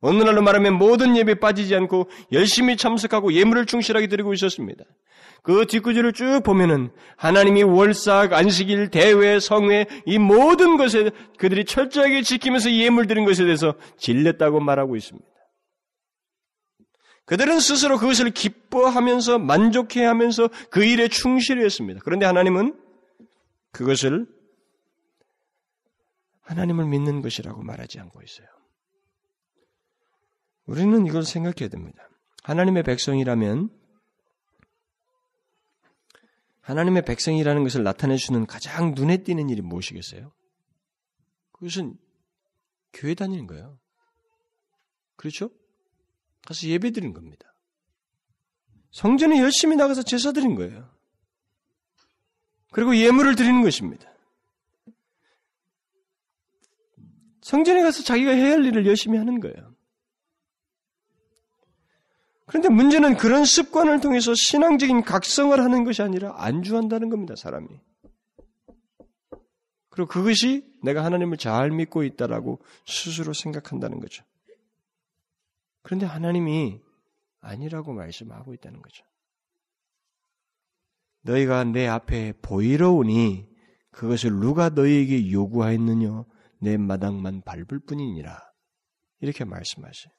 A: 오늘날로 말하면 모든 예배에 빠지지 않고 열심히 참석하고 예물을 충실하게 드리고 있었습니다. 그 뒷구절을 쭉 보면은 하나님이 월삭, 안식일, 대회, 성회 이 모든 것에 그들이 철저하게 지키면서 예물 드린 것에 대해서 질렸다고 말하고 있습니다. 그들은 스스로 그것을 기뻐하면서 만족해하면서 그 일에 충실했습니다. 그런데 하나님은 그것을 하나님을 믿는 것이라고 말하지 않고 있어요. 우리는 이걸 생각해야 됩니다. 하나님의 백성이라면 하나님의 백성이라는 것을 나타내 주는 가장 눈에 띄는 일이 무엇이겠어요? 그것은 교회 다니는 거예요. 그렇죠? 가서 예배 드린 겁니다. 성전에 열심히 나가서 제사 드린 거예요. 그리고 예물을 드리는 것입니다. 성전에 가서 자기가 해야 할 일을 열심히 하는 거예요. 그런데 문제는 그런 습관을 통해서 신앙적인 각성을 하는 것이 아니라 안주한다는 겁니다, 사람이. 그리고 그것이 내가 하나님을 잘 믿고 있다라고 스스로 생각한다는 거죠. 그런데 하나님이 아니라고 말씀하고 있다는 거죠. 너희가 내 앞에 보이러 오니 그것을 누가 너희에게 요구하였느냐? 내 마당만 밟을 뿐이니라. 이렇게 말씀하셔요.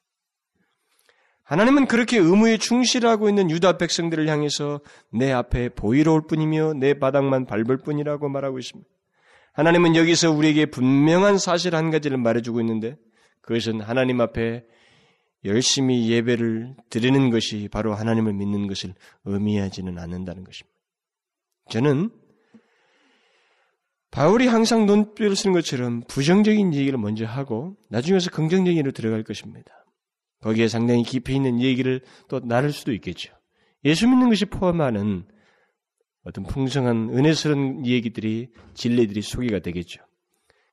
A: 하나님은 그렇게 의무에 충실하고 있는 유다 백성들을 향해서 내 앞에 보이러 올 뿐이며 내 바닥만 밟을 뿐이라고 말하고 있습니다. 하나님은 여기서 우리에게 분명한 사실 한 가지를 말해주고 있는데 그것은 하나님 앞에 열심히 예배를 드리는 것이 바로 하나님을 믿는 것을 의미하지는 않는다는 것입니다. 저는 바울이 항상 논뼈를 쓰는 것처럼 부정적인 얘기를 먼저 하고 나중에서 긍정적인 일로 들어갈 것입니다. 거기에 상당히 깊이 있는 얘기를 또 나눌 수도 있겠죠. 예수 믿는 것이 포함하는 어떤 풍성한 은혜스러운 얘기들이 진리들이 소개가 되겠죠.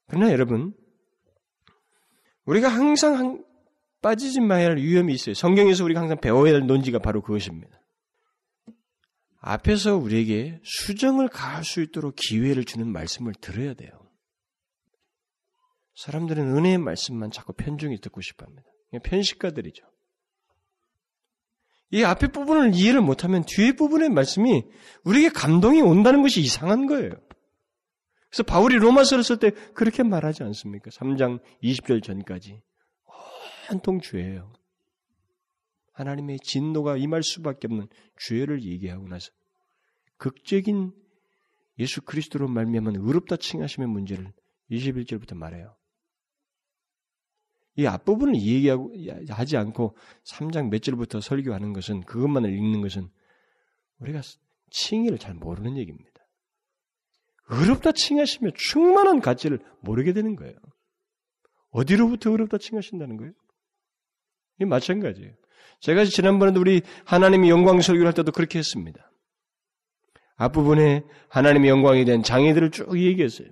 A: 그러나 여러분 우리가 항상 빠지지 말아야 할 위험이 있어요. 성경에서 우리가 항상 배워야 할 논지가 바로 그것입니다. 앞에서 우리에게 수정을 가할 수 있도록 기회를 주는 말씀을 들어야 돼요. 사람들은 은혜의 말씀만 자꾸 편중히 듣고 싶어 합니다. 편식가들이죠. 이 앞에 부분을 이해를 못하면 뒤에 부분의 말씀이 우리에게 감동이 온다는 것이 이상한 거예요. 그래서 바울이 로마서를 쓸 때 그렇게 말하지 않습니까? 3장 20절 전까지. 한통 죄예요. 하나님의 진노가 임할 수밖에 없는 죄를 얘기하고 나서 극적인 예수 그리스도로 말미암은 의롭다 칭하심의 문제를 21절부터 말해요. 이 앞부분을 얘기하고 하지 않고 3장 몇 절부터 설교하는 것은 그것만을 읽는 것은 우리가 칭의를 잘 모르는 얘기입니다. 의롭다 칭하시며 충만한 가치를 모르게 되는 거예요. 어디로부터 의롭다 칭하신다는 거예요? 이 마찬가지예요. 제가 지난번에도 우리 하나님의 영광 설교를 할 때도 그렇게 했습니다. 앞부분에 하나님의 영광에 대한 장애들을 쭉 얘기했어요.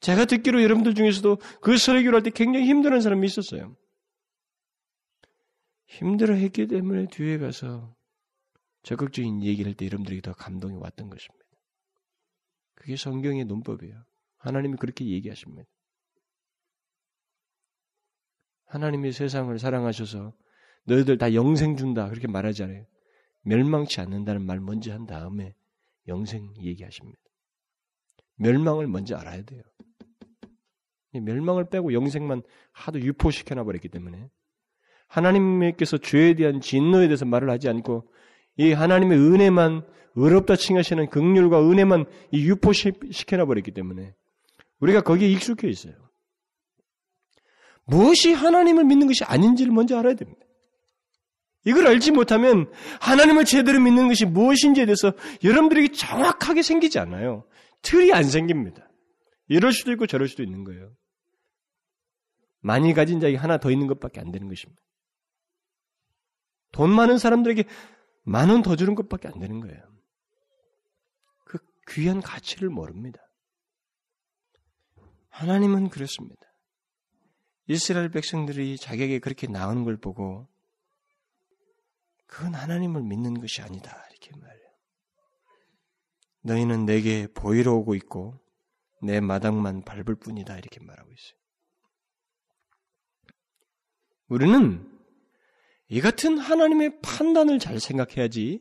A: 제가 듣기로 여러분들 중에서도 그 설교를 할 때 굉장히 힘들어하는 사람이 있었어요. 힘들어했기 때문에 뒤에 가서 적극적인 얘기를 할 때 여러분들에게 더 감동이 왔던 것입니다. 그게 성경의 논법이에요. 하나님이 그렇게 얘기하십니다. 하나님이 세상을 사랑하셔서 너희들 다 영생 준다 그렇게 말하지 않아요. 멸망치 않는다는 말 먼저 한 다음에 영생 얘기하십니다. 멸망을 먼저 알아야 돼요. 멸망을 빼고 영생만 하도 유포시켜놔 버렸기 때문에 하나님께서 죄에 대한 진노에 대해서 말을 하지 않고 이 하나님의 은혜만 의롭다 칭하시는 극률과 은혜만 유포시켜놔 버렸기 때문에 우리가 거기에 익숙해 있어요. 무엇이 하나님을 믿는 것이 아닌지를 먼저 알아야 됩니다. 이걸 알지 못하면 하나님을 제대로 믿는 것이 무엇인지에 대해서 여러분들에게 정확하게 생기지 않아요. 틀이 안 생깁니다. 이럴 수도 있고 저럴 수도 있는 거예요. 많이 가진 자에게 하나 더 있는 것밖에 안 되는 것입니다. 돈 많은 사람들에게 만 원 더 주는 것밖에 안 되는 거예요. 그 귀한 가치를 모릅니다. 하나님은 그렇습니다. 이스라엘 백성들이 자기에게 그렇게 나오는 걸 보고 그건 하나님을 믿는 것이 아니다. 이렇게 말해요. 너희는 내게 보이러 오고 있고 내 마당만 밟을 뿐이다. 이렇게 말하고 있어요. 우리는 이 같은 하나님의 판단을 잘 생각해야지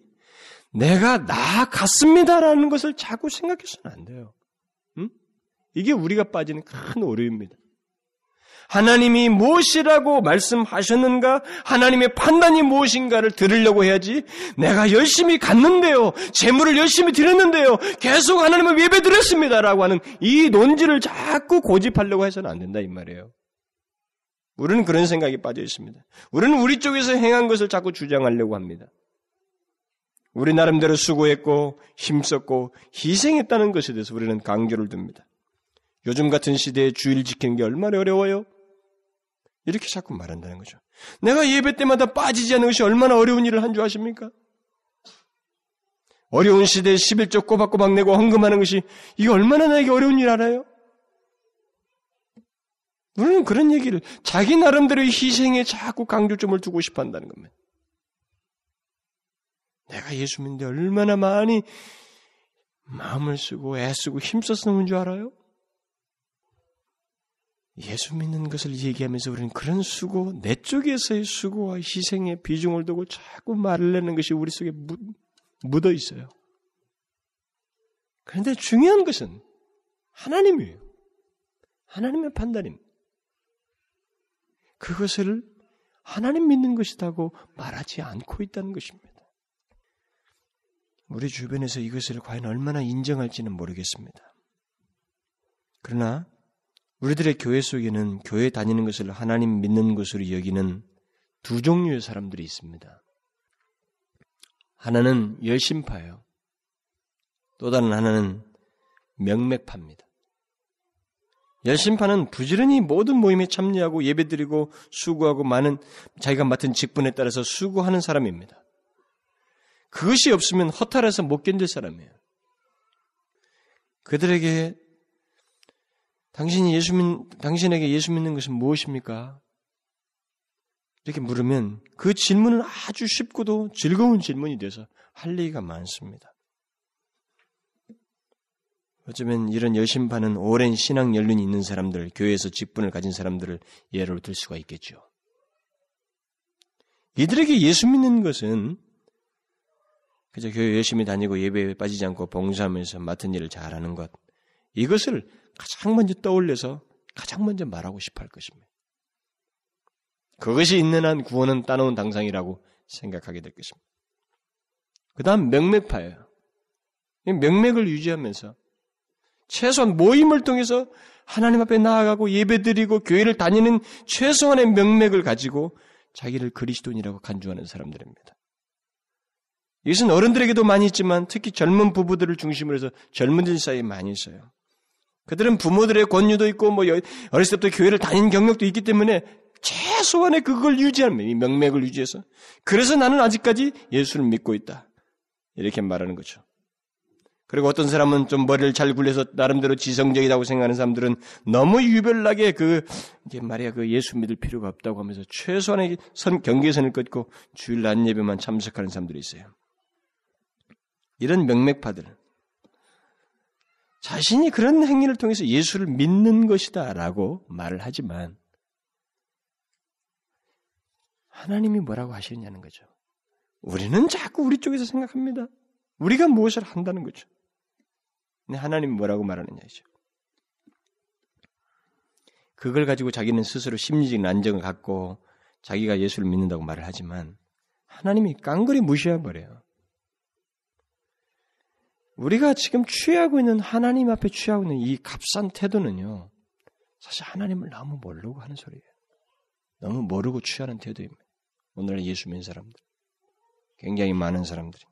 A: 내가 나 같습니다라는 것을 자꾸 생각해서는 안 돼요. 응? 이게 우리가 빠지는 큰 오류입니다. 하나님이 무엇이라고 말씀하셨는가? 하나님의 판단이 무엇인가를 들으려고 해야지. 내가 열심히 갔는데요. 재물을 열심히 드렸는데요. 계속 하나님을 예배 드렸습니다라고 하는 이 논지를 자꾸 고집하려고 해서는 안 된다 이 말이에요. 우리는 그런 생각이 빠져 있습니다. 우리는 우리 쪽에서 행한 것을 자꾸 주장하려고 합니다. 우리 나름대로 수고했고 힘썼고 희생했다는 것에 대해서 우리는 강조를 둡니다. 요즘 같은 시대에 주일 지키는 게 얼마나 어려워요? 이렇게 자꾸 말한다는 거죠. 내가 예배 때마다 빠지지 않는 것이 얼마나 어려운 일을 한 줄 아십니까? 어려운 시대에 11조 꼬박꼬박 내고 헌금하는 것이 이게 얼마나 나에게 어려운 일 알아요? 우리는 그런 얘기를 자기 나름대로의 희생에 자꾸 강조점을 두고 싶어 한다는 겁니다. 내가 예수 믿는데 얼마나 많이 마음을 쓰고 애쓰고 놓은 줄 알아요? 예수 믿는 것을 얘기하면서 우리는 그런 수고, 내 쪽에서의 수고와 희생의 비중을 두고 자꾸 말을 내는 것이 우리 속에 묻어 있어요. 그런데 중요한 것은 하나님이에요. 하나님의 판단입니다. 그것을 하나님 믿는 것이라고 말하지 않고 있다는 것입니다. 우리 주변에서 이것을 과연 얼마나 인정할지는 모르겠습니다. 그러나 우리들의 교회 속에는 교회 다니는 것을 하나님 믿는 것으로 여기는 두 종류의 사람들이 있습니다. 하나는 열심파예요. 또 다른 하나는 명맥파입니다. 열심파는 부지런히 모든 모임에 참여하고 예배드리고 수고하고 많은 자기가 맡은 직분에 따라서 수고하는 사람입니다. 그것이 없으면 허탈해서 못 견딜 사람이에요. 그들에게 당신이 예수 믿, 당신에게 예수 믿는 것은 무엇입니까? 이렇게 물으면 그 질문은 아주 쉽고도 즐거운 질문이 돼서 할 얘기가 많습니다. 어쩌면 이런 여심파는 오랜 신앙 연륜이 있는 사람들, 교회에서 직분을 가진 사람들을 예로 들 수가 있겠죠. 이들에게 예수 믿는 것은 그저 교회 열심히 다니고 예배에 빠지지 않고 봉사하면서 맡은 일을 잘하는 것, 이것을 가장 먼저 떠올려서 가장 먼저 말하고 싶어 할 것입니다. 그것이 있는 한 구원은 따놓은 당상이라고 생각하게 될 것입니다. 그 다음 명맥파예요. 명맥을 유지하면서 최소한 모임을 통해서 하나님 앞에 나아가고 예배드리고 교회를 다니는 최소한의 명맥을 가지고 자기를 그리스도인이라고 간주하는 사람들입니다. 이것은 어른들에게도 많이 있지만 특히 젊은 부부들을 중심으로 해서 젊은들 사이에 많이 있어요. 그들은 부모들의 권유도 있고 뭐 어렸을 때부터 교회를 다닌 경력도 있기 때문에 최소한의 그걸 유지하는 이 명맥을 유지해서 그래서 나는 아직까지 예수를 믿고 있다. 이렇게 말하는 거죠. 그리고 어떤 사람은 좀 머리를 잘 굴려서 나름대로 지성적이라고 생각하는 사람들은 너무 유별나게 그 이제 말이야 그 예수 믿을 필요가 없다고 하면서 최소한의 선 경계선을 끊고 주일 낮 예배만 참석하는 사람들이 있어요. 이런 명맥파들 자신이 그런 행위를 통해서 예수를 믿는 것이다라고 말을 하지만 하나님이 뭐라고 하시느냐는 거죠. 우리는 자꾸 우리 쪽에서 생각합니다. 우리가 무엇을 한다는 거죠. 근데 하나님이 뭐라고 말하느냐죠. 그걸 가지고 자기는 스스로 심리적인 안정을 갖고 자기가 예수를 믿는다고 말을 하지만 하나님이 깡그리 무시해 버려요. 우리가 지금 취하고 있는 하나님 앞에 취하고 있는 이 값싼 태도는요. 사실 하나님을 너무 모르고 하는 소리예요. 너무 모르고 취하는 태도입니다. 오늘 예수 믿는 사람들. 굉장히 많은 사람들이.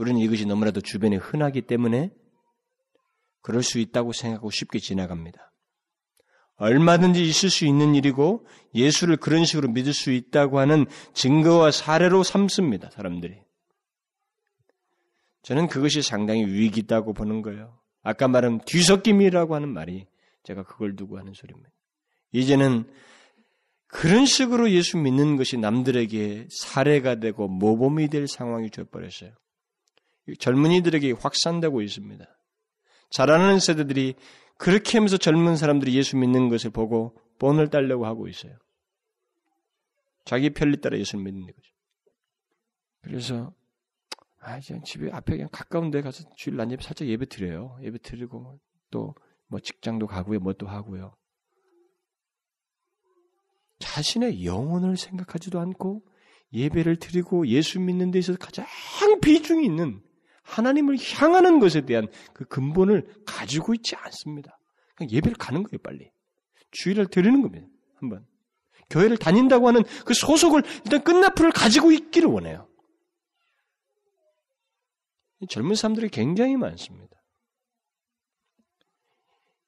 A: 우리는 이것이 너무나도 주변에 흔하기 때문에 그럴 수 있다고 생각하고 쉽게 지나갑니다. 얼마든지 있을 수 있는 일이고 예수를 그런 식으로 믿을 수 있다고 하는 증거와 사례로 삼습니다. 사람들이. 저는 그것이 상당히 위기 있다고 보는 거예요. 아까 말한 뒤섞임이라고 하는 말이 제가 그걸 두고 하는 소리입니다. 이제는 그런 식으로 예수 믿는 것이 남들에게 사례가 되고 모범이 될 상황이 되어버렸어요. 젊은이들에게 확산되고 있습니다. 자라는 세대들이 그렇게 하면서 젊은 사람들이 예수 믿는 것을 보고 본을 따려고 하고 있어요. 자기 편리 따라 예수를 믿는 거죠. 그래서 아, 그냥 집에 앞에 그냥 가까운 데 가서 주일 난 예배 살짝 예배 드려요. 예배 드리고 또 뭐 직장도 가고요. 뭐또 하고요. 자신의 영혼을 생각하지도 않고 예배를 드리고 예수 믿는 데 있어서 가장 비중이 있는 하나님을 향하는 것에 대한 그 근본을 가지고 있지 않습니다. 그냥 예배를 가는 거예요, 빨리. 주일을 드리는 겁니다. 한번. 교회를 다닌다고 하는 그 소속을 일단 끝나풀을 가지고 있기를 원해요. 젊은 사람들이 굉장히 많습니다.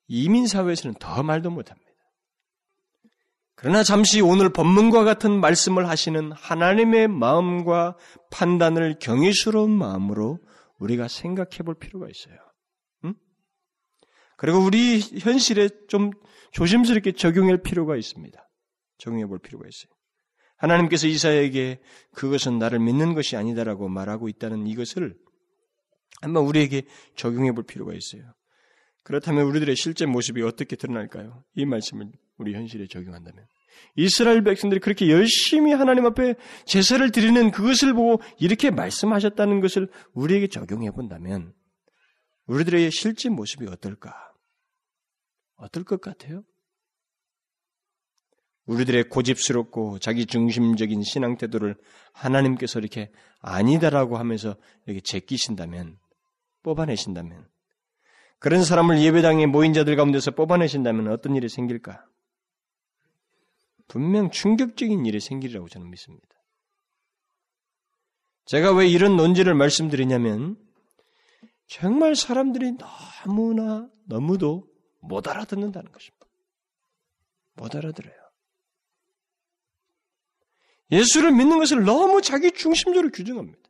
A: 이민 사회에서는 더 말도 못합니다. 그러나 잠시 오늘 본문과 같은 말씀을 하시는 하나님의 마음과 판단을 경외스러운 마음으로 우리가 생각해 볼 필요가 있어요. 응? 그리고 우리 현실에 좀 조심스럽게 적용할 필요가 있습니다. 적용해 볼 필요가 있어요. 하나님께서 이사에게 그것은 나를 믿는 것이 아니다라고 말하고 있다는 이것을 한번 우리에게 적용해 볼 필요가 있어요. 그렇다면 우리들의 실제 모습이 어떻게 드러날까요? 이 말씀을 우리 현실에 적용한다면. 이스라엘 백성들이 그렇게 열심히 하나님 앞에 제사를 드리는 그것을 보고 이렇게 말씀하셨다는 것을 우리에게 적용해 본다면 우리들의 실제 모습이 어떨까? 어떨 것 같아요? 우리들의 고집스럽고 자기 중심적인 신앙 태도를 하나님께서 이렇게 아니다라고 하면서 이렇게 제끼신다면 뽑아내신다면 그런 사람을 예배당에 모인 자들 가운데서 뽑아내신다면 어떤 일이 생길까? 분명 충격적인 일이 생기리라고 저는 믿습니다. 제가 왜 이런 논지를 말씀드리냐면 정말 사람들이 너무나 너무도 못 알아듣는다는 것입니다. 못 알아들어요. 예수를 믿는 것을 너무 자기 중심적으로 규정합니다.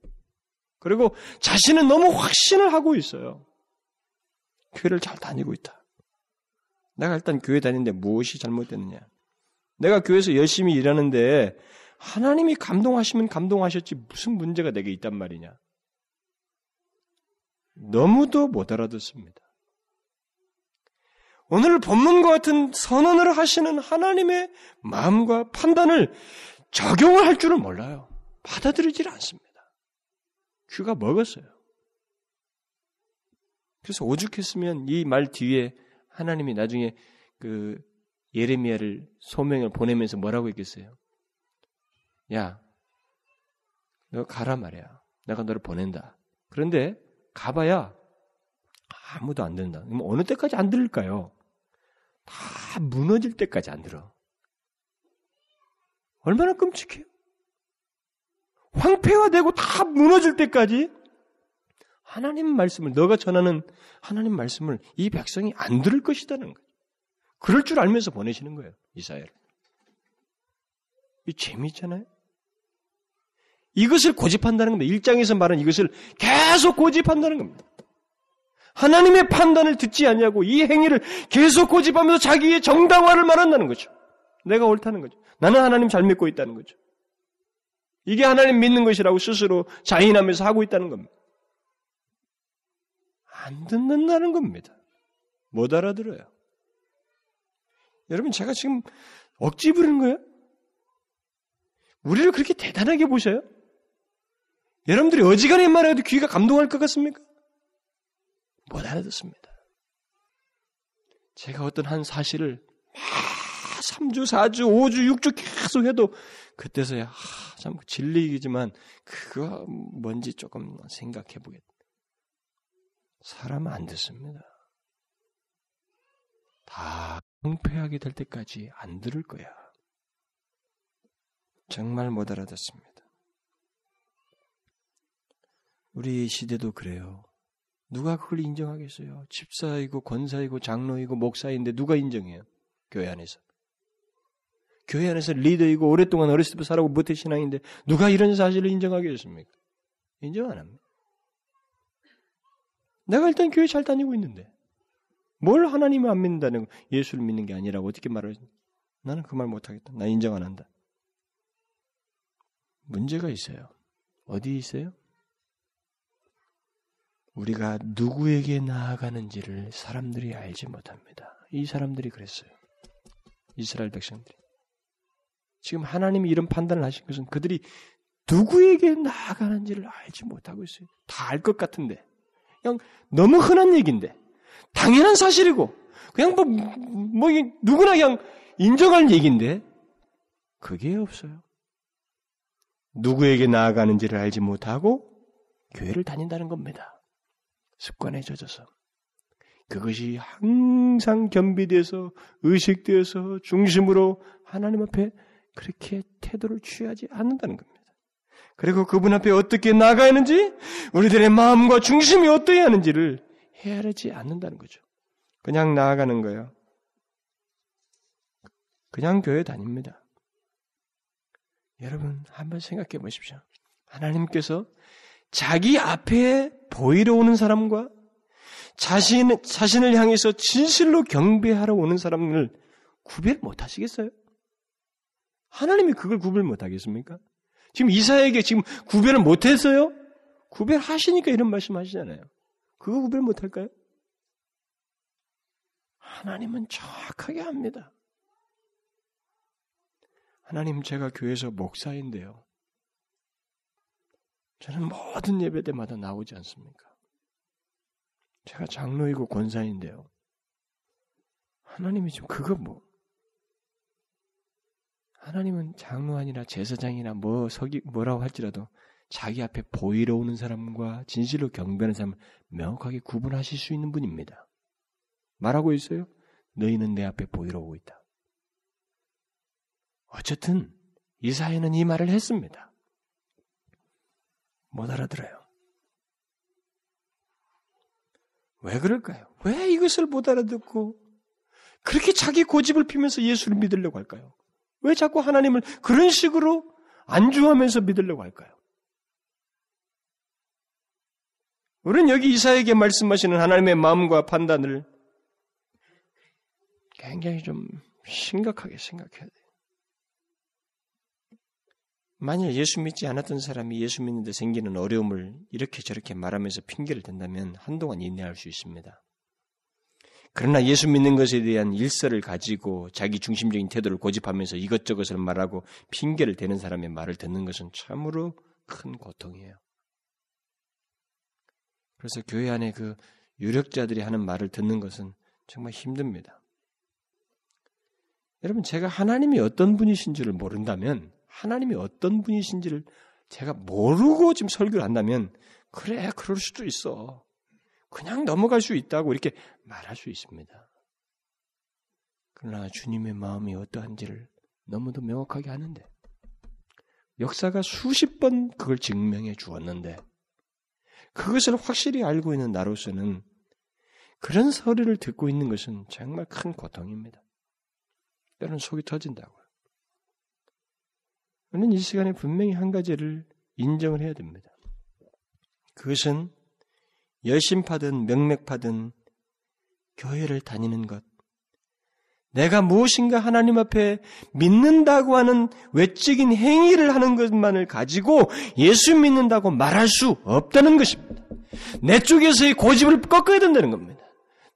A: 그리고 자신은 너무 확신을 하고 있어요. 교회를 잘 다니고 있다. 내가 일단 교회 다니는데 무엇이 잘못됐느냐? 내가 교회에서 열심히 일하는데 하나님이 감동하시면 감동하셨지 무슨 문제가 내게 있단 말이냐? 너무도 못 알아듣습니다. 오늘 본문과 같은 선언을 하시는 하나님의 마음과 판단을 적용을 할 줄은 몰라요. 받아들이질 않습니다. 귀가 먹었어요. 그래서 오죽했으면 이 말 뒤에 하나님이 나중에 그 예레미야를 소명을 보내면서 뭐라고 했겠어요? 야, 너 가라 말이야. 내가 너를 보낸다. 그런데 가봐야 아무도 안 듣는다. 그럼 어느 때까지 안 들을까요? 다 무너질 때까지 안 들어. 얼마나 끔찍해요? 황폐화되고 다 무너질 때까지 하나님 말씀을 너가 전하는 하나님 말씀을 이 백성이 안 들을 것이다는 거예요. 그럴 줄 알면서 보내시는 거예요. 이사야를. 이 재미있잖아요. 이것을 고집한다는 겁니다. 일장에서 말한 이것을 계속 고집한다는 겁니다. 하나님의 판단을 듣지 않냐고 이 행위를 계속 고집하면서 자기의 정당화를 말한다는 거죠. 내가 옳다는 거죠. 나는 하나님 잘 믿고 있다는 거죠. 이게 하나님 믿는 것이라고 스스로 자인하면서 하고 있다는 겁니다. 안 듣는다는 겁니다. 못 알아들어요. 여러분, 제가 지금 억지 부리는 거예요? 우리를 그렇게 대단하게 보셔요? 여러분들이 어지간히 말해도 귀가 감동할 것 같습니까? 못 알아듣습니다. 제가 어떤 한 사실을 막 3주, 4주, 5주, 6주 계속 해도 그때서야 아, 참 진리이지만 그거 뭔지 조금 생각해 보겠다. 사람은 안 듣습니다. 다 황폐하게 될 때까지 안 들을 거야. 정말 못 알아듣습니다. 우리 시대도 그래요. 누가 그걸 인정하겠어요? 집사이고 권사이고 장로이고 목사인데 누가 인정해요? 교회 안에서. 교회 안에서 리더이고 오랫동안 어렸을 때 살아고 못해 신앙인데 누가 이런 사실을 인정하겠습니까? 인정 안 합니다. 내가 일단 교회 잘 다니고 있는데 뭘 하나님을 안 믿는다는 예수를 믿는 게 아니라고 어떻게 말을 나는 그 말 못하겠다. 나 인정 안 한다. 문제가 있어요. 어디 있어요? 우리가 누구에게 나아가는지를 사람들이 알지 못합니다. 이 사람들이 그랬어요. 이스라엘 백성들이. 지금 하나님이 이런 판단을 하신 것은 그들이 누구에게 나아가는지를 알지 못하고 있어요. 다 알 것 같은데. 그냥 너무 흔한 얘기인데. 당연한 사실이고. 그냥 뭐, 뭐, 누구나 그냥 인정할 얘기인데. 그게 없어요. 누구에게 나아가는지를 알지 못하고 교회를 다닌다는 겁니다. 습관에 젖어서. 그것이 항상 겸비돼서 의식되어서 중심으로 하나님 앞에 그렇게 태도를 취하지 않는다는 겁니다. 그리고 그분 앞에 어떻게 나가야 하는지, 우리들의 마음과 중심이 어떠해야 하는지를 헤아리지 않는다는 거죠. 그냥 나아가는 거예요. 그냥 교회 다닙니다. 여러분, 한번 생각해 보십시오. 하나님께서 자기 앞에 보이러 오는 사람과 자신, 자신을 향해서 진실로 경배하러 오는 사람을 구별 못 하시겠어요? 하나님이 그걸 구별 못 하겠습니까? 지금 이사에게 지금 구별을 못 했어요? 구별하시니까 이런 말씀 하시잖아요. 그거 구별 못 할까요? 하나님은 정확하게 합니다. 하나님 제가 교회에서 목사인데요. 저는 모든 예배 때마다 나오지 않습니까? 제가 장로이고 권사인데요. 하나님이 지금 그거 뭐 하나님은 장로 아니라 제사장이나 뭐 서기 뭐라고 할지라도 자기 앞에 보이러 오는 사람과 진실로 경배하는 사람을 명확하게 구분하실 수 있는 분입니다. 말하고 있어요. 너희는 내 앞에 보이러 오고 있다. 어쨌든 이사회는 이 말을 했습니다. 못 알아들어요. 왜 그럴까요? 왜 이것을 못 알아듣고 그렇게 자기 고집을 피면서 예수를 믿으려고 할까요? 왜 자꾸 하나님을 그런 식으로 안주하면서 믿으려고 할까요? 우리는 여기 이사에게 말씀하시는 하나님의 마음과 판단을 굉장히 좀 심각하게 생각해야 돼요. 만일 예수 믿지 않았던 사람이 예수 믿는데 생기는 어려움을 이렇게 저렇게 말하면서 핑계를 댄다면 한동안 인내할 수 있습니다. 그러나 예수 믿는 것에 대한 일설을 가지고 자기 중심적인 태도를 고집하면서 이것저것을 말하고 핑계를 대는 사람의 말을 듣는 것은 참으로 큰 고통이에요. 그래서 교회 안에 그 유력자들이 하는 말을 듣는 것은 정말 힘듭니다. 여러분, 제가 하나님이 어떤 분이신 줄을 모른다면 하나님이 어떤 분이신지를 제가 모르고 지금 설교를 한다면 그래 그럴 수도 있어. 그냥 넘어갈 수 있다고 이렇게 말할 수 있습니다. 그러나 주님의 마음이 어떠한지를 너무도 명확하게 아는데 역사가 수십 번 그걸 증명해 주었는데 그것을 확실히 알고 있는 나로서는 그런 소리를 듣고 있는 것은 정말 큰 고통입니다. 때로는 속이 터진다고요. 우리는 이 시간에 분명히 한 가지를 인정을 해야 됩니다. 그것은 열심파든 명맥파든 교회를 다니는 것, 내가 무엇인가 하나님 앞에 믿는다고 하는 외적인 행위를 하는 것만을 가지고 예수 믿는다고 말할 수 없다는 것입니다. 내 쪽에서의 고집을 꺾어야 된다는 겁니다.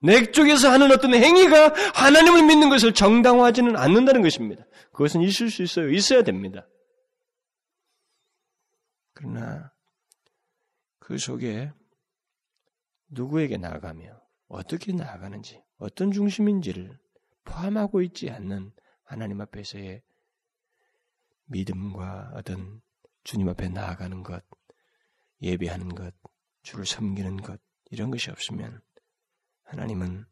A: 내 쪽에서 하는 어떤 행위가 하나님을 믿는 것을 정당화하지는 않는다는 것입니다. 그것은 있을 수 있어요. 있어야 됩니다. 그러나 그 속에 누구에게 나아가며 어떻게 나아가는지 어떤 중심인지를 포함하고 있지 않는 하나님 앞에서의 믿음과 어떤 주님 앞에 나아가는 것, 예배하는 것, 주를 섬기는 것, 이런 것이 없으면 하나님은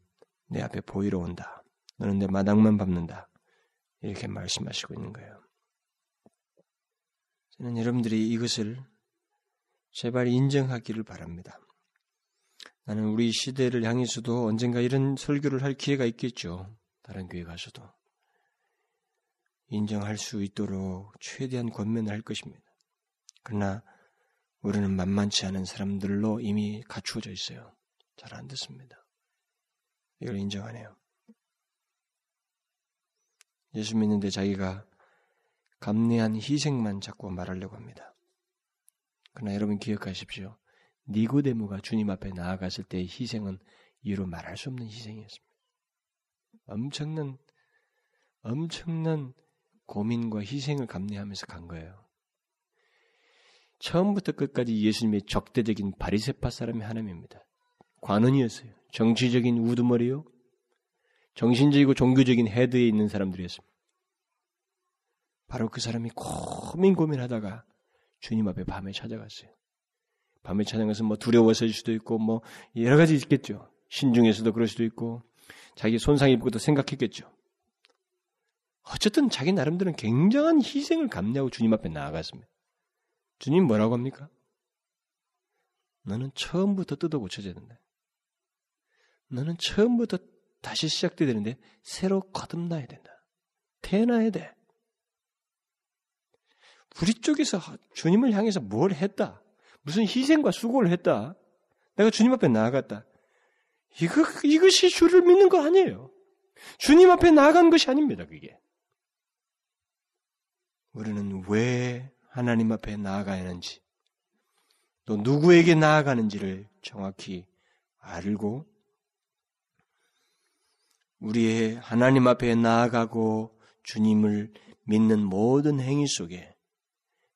A: 내 앞에 보이러 온다. 너는 내 마당만 밟는다. 이렇게 말씀하시고 있는 거예요. 저는 여러분들이 이것을 제발 인정하기를 바랍니다. 나는 우리 시대를 향해서도 언젠가 이런 설교를 할 기회가 있겠죠. 다른 교회 가서도. 인정할 수 있도록 최대한 권면을 할 것입니다. 그러나 우리는 만만치 않은 사람들로 이미 갖추어져 있어요. 잘 안 듣습니다. 이걸 인정하네요. 예수 믿는데 자기가 감내한 희생만 자꾸 말하려고 합니다. 그러나 여러분 기억하십시오. 니고데모가 주님 앞에 나아갔을 때의 희생은 이로 말할 수 없는 희생이었습니다. 엄청난 엄청난 고민과 희생을 감내하면서 간 거예요. 처음부터 끝까지 예수님의 적대적인 바리세파 사람의 하나님입니다. 관원이었어요. 정치적인 우두머리요. 정신적이고 종교적인 헤드에 있는 사람들이었습니다. 바로 그 사람이 고민 고민하다가 주님 앞에 밤에 찾아갔어요. 밤에 찾아가서 뭐 두려워서일 수도 있고 뭐 여러 가지 있겠죠. 신중해서도 그럴 수도 있고 자기 손상 입을 것도 생각했겠죠. 어쨌든 자기 나름대로는 굉장한 희생을 감내하고 주님 앞에 나아갔습니다. 주님 뭐라고 합니까? 너는 처음부터 뜯어 고쳐져야 된다. 너는 처음부터 다시 시작돼야 되는데 새로 거듭나야 된다. 태어나야 돼. 우리 쪽에서 주님을 향해서 뭘 했다. 무슨 희생과 수고를 했다. 내가 주님 앞에 나아갔다. 이거, 이것이 주를 믿는 거 아니에요. 주님 앞에 나아간 것이 아닙니다, 그게. 우리는 왜 하나님 앞에 나아가야 하는지, 또 누구에게 나아가는지를 정확히 알고, 우리의 하나님 앞에 나아가고 주님을 믿는 모든 행위 속에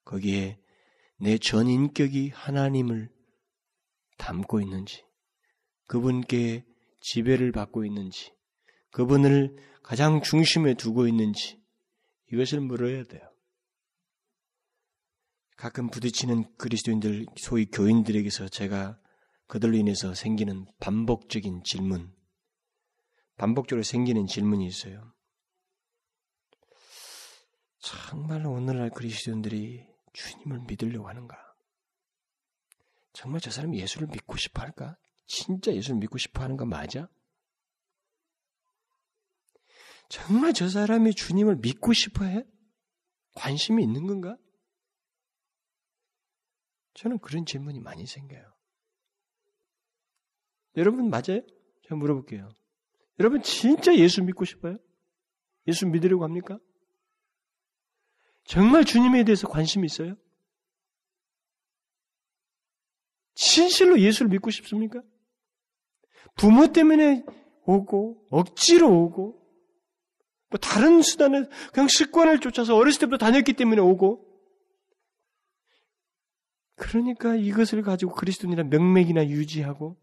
A: 거기에 내 전 인격이 하나님을 담고 있는지, 그분께 지배를 받고 있는지, 그분을 가장 중심에 두고 있는지, 이것을 물어야 돼요. 가끔 부딪히는 그리스도인들, 소위 교인들에게서 제가 그들로 인해서 생기는 반복적인 질문, 반복적으로 생기는 질문이 있어요. 정말 오늘날 그리스도인들이 주님을 믿으려고 하는가? 정말 저 사람이 예수를 믿고 싶어 할까? 진짜 예수를 믿고 싶어 하는 거 맞아? 정말 저 사람이 주님을 믿고 싶어 해? 관심이 있는 건가? 저는 그런 질문이 많이 생겨요. 여러분 맞아요? 제가 물어볼게요. 여러분 진짜 예수 믿고 싶어요? 예수 믿으려고 합니까? 정말 주님에 대해서 관심이 있어요? 진실로 예수를 믿고 싶습니까? 부모 때문에 오고, 억지로 오고, 뭐 다른 수단을, 그냥 습관을 쫓아서 어렸을 때부터 다녔기 때문에 오고, 그러니까 이것을 가지고 그리스도인이란 명맥이나 유지하고,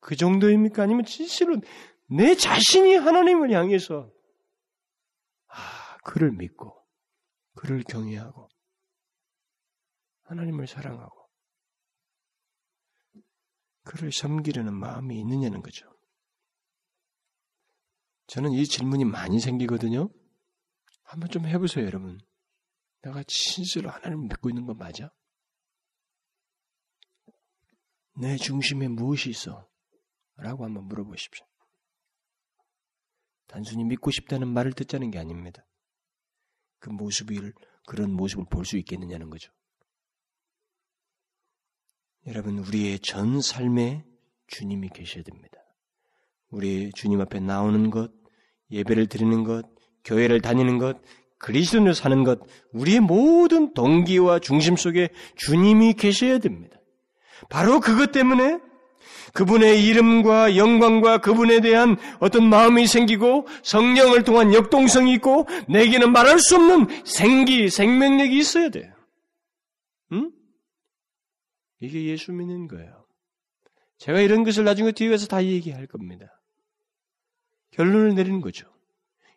A: 그 정도입니까? 아니면 진실로 내 자신이 하나님을 향해서, 아, 그를 믿고, 그를 경외하고 하나님을 사랑하고 그를 섬기려는 마음이 있느냐는 거죠. 저는 이 질문이 많이 생기거든요. 한번 좀 해보세요, 여러분. 내가 진실로 하나님을 믿고 있는 건 맞아? 내 중심에 무엇이 있어? 라고 한번 물어보십시오. 단순히 믿고 싶다는 말을 듣자는 게 아닙니다. 그 모습을 그런 모습을 볼 수 있겠느냐는 거죠. 여러분 우리의 전 삶에 주님이 계셔야 됩니다. 우리 주님 앞에 나오는 것, 예배를 드리는 것, 교회를 다니는 것, 그리스도로 사는 것, 우리의 모든 동기와 중심 속에 주님이 계셔야 됩니다. 바로 그것 때문에 그분의 이름과 영광과 그분에 대한 어떤 마음이 생기고 성령을 통한 역동성이 있고 내게는 말할 수 없는 생기, 생명력이 있어야 돼요. 응? 이게 예수 믿는 거예요. 제가 이런 것을 나중에 뒤에서 다 얘기할 겁니다. 결론을 내리는 거죠.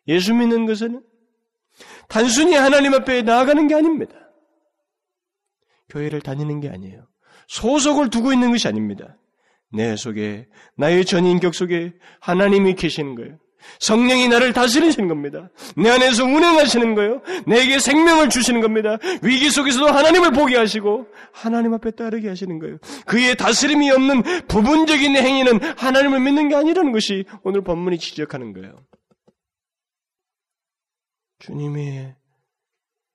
A: 예수 믿는 것은 단순히 하나님 앞에 나아가는 게 아닙니다. 교회를 다니는 게 아니에요. 소속을 두고 있는 것이 아닙니다. 내 속에, 나의 전인격 속에 하나님이 계시는 거예요. 성령이 나를 다스리시는 겁니다. 내 안에서 운행하시는 거예요. 내게 생명을 주시는 겁니다. 위기 속에서도 하나님을 보게 하시고 하나님 앞에 따르게 하시는 거예요. 그의 다스림이 없는 부분적인 행위는 하나님을 믿는 게 아니라는 것이 오늘 본문이 지적하는 거예요. 주님의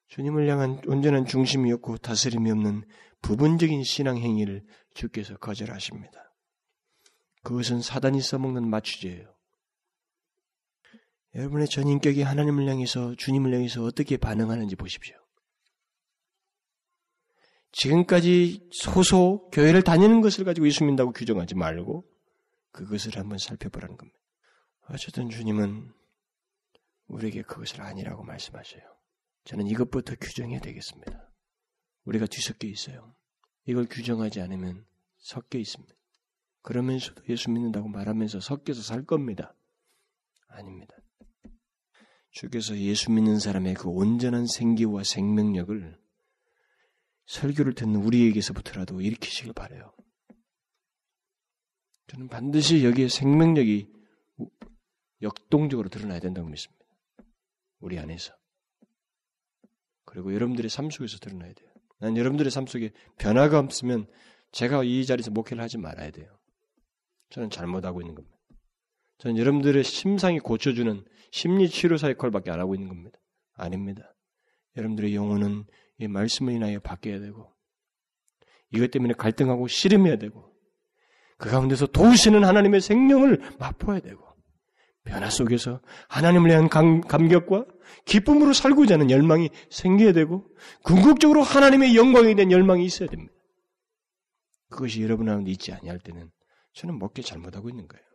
A: 주님을 향한 온전한 중심이었고 다스림이 없는 부분적인 신앙 행위를 주께서 거절하십니다. 그것은 사단이 써먹는 마취제예요. 여러분의 전 인격이 하나님을 향해서 주님을 향해서 어떻게 반응하는지 보십시오. 지금까지 소소 교회를 다니는 것을 가지고 예수 믿는다고 규정하지 말고 그것을 한번 살펴보라는 겁니다. 어쨌든 주님은 우리에게 그것을 아니라고 말씀하셔요. 저는 이것부터 규정해야 되겠습니다. 우리가 뒤섞여 있어요. 이걸 규정하지 않으면 섞여 있습니다. 그러면서도 예수 믿는다고 말하면서 섞여서 살 겁니다. 아닙니다. 주께서 예수 믿는 사람의 그 온전한 생기와 생명력을 설교를 듣는 우리에게서부터라도 일으키시길 바래요. 저는 반드시 여기에 생명력이 역동적으로 드러나야 된다고 믿습니다. 우리 안에서. 그리고 여러분들의 삶 속에서 드러나야 돼요. 난 여러분들의 삶 속에 변화가 없으면 제가 이 자리에서 목회를 하지 말아야 돼요. 저는 잘못하고 있는 겁니다. 저는 여러분들의 심상이 고쳐주는 심리치료사의 콜밖에 안 하고 있는 겁니다. 아닙니다. 여러분들의 영혼은 이 말씀을 인하여 바뀌어야 되고 이것 때문에 갈등하고 씨름해야 되고 그 가운데서 도우시는 하나님의 생명을 맛보아야 되고 변화 속에서 하나님을 위한 감, 감격과 기쁨으로 살고자 하는 열망이 생겨야 되고 궁극적으로 하나님의 영광에 대한 열망이 있어야 됩니다. 그것이 여러분 안에 있지 아니할 때는 저는 먹기 잘못하고 있는 거예요.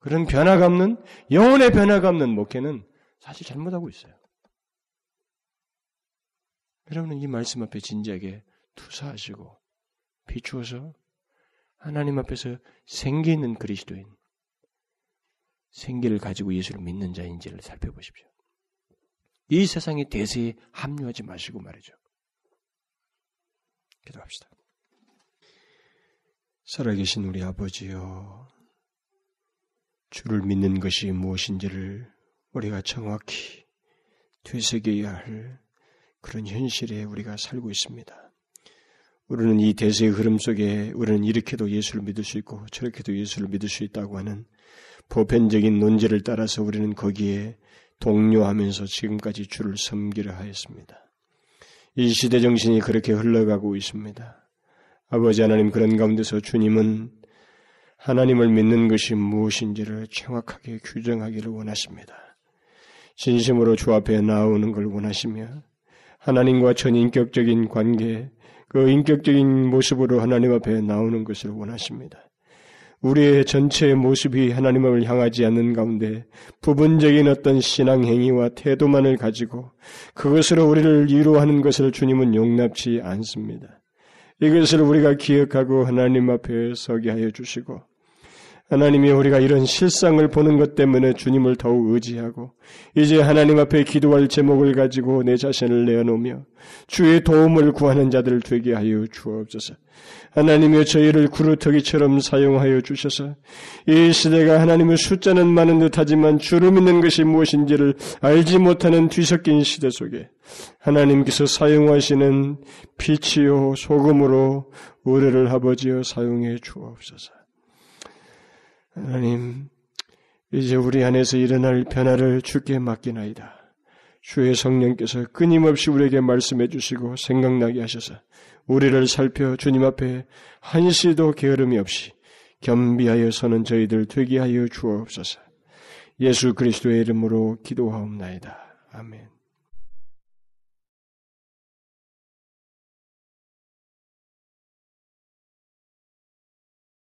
A: 그런 변화가 없는 영혼의 변화가 없는 목회는 사실 잘못하고 있어요. 여러분은 이 말씀 앞에 진지하게 투사하시고 비추어서 하나님 앞에서 생기 있는 그리스도인 생기를 가지고 예수를 믿는 자인지를 살펴보십시오. 이 세상의 대세에 합류하지 마시고 말이죠. 기도합시다. 살아계신 우리 아버지여, 주를 믿는 것이 무엇인지를 우리가 정확히 되새겨야 할 그런 현실에 우리가 살고 있습니다. 우리는 이 대세의 흐름 속에 우리는 이렇게도 예수를 믿을 수 있고 저렇게도 예수를 믿을 수 있다고 하는 보편적인 논제를 따라서 우리는 거기에 동료하면서 지금까지 주를 섬기려 하였습니다. 이 시대 정신이 그렇게 흘러가고 있습니다. 아버지 하나님 그런 가운데서 주님은 하나님을 믿는 것이 무엇인지를 정확하게 규정하기를 원하십니다. 진심으로 주 앞에 나오는 걸 원하시며 하나님과 전인격적인 관계, 그 인격적인 모습으로 하나님 앞에 나오는 것을 원하십니다. 우리의 전체의 모습이 하나님을 향하지 않는 가운데 부분적인 어떤 신앙 행위와 태도만을 가지고 그것으로 우리를 이루하는 것을 주님은 용납치 않습니다. 이것을 우리가 기억하고 하나님 앞에 서게 하여 주시고 하나님이 우리가 이런 실상을 보는 것 때문에 주님을 더욱 의지하고 이제 하나님 앞에 기도할 제목을 가지고 내 자신을 내어놓으며 주의 도움을 구하는 자들 되게 하여 주옵소서. 하나님의 저희를 구루터기처럼 사용하여 주셔서 이 시대가 하나님의 숫자는 많은 듯하지만 주를 믿는 것이 무엇인지를 알지 못하는 뒤섞인 시대 속에 하나님께서 사용하시는 빛이요 소금으로 우리를 아버지여 사용해 주옵소서. 하나님, 이제 우리 안에서 일어날 변화를 주께 맡기나이다. 주의 성령께서 끊임없이 우리에게 말씀해 주시고 생각나게 하셔서 우리를 살펴 주님 앞에 한시도 게으름이 없이 겸비하여 서는 저희들 되게 하여 주옵소서. 예수 그리스도의 이름으로 기도하옵나이다. 아멘.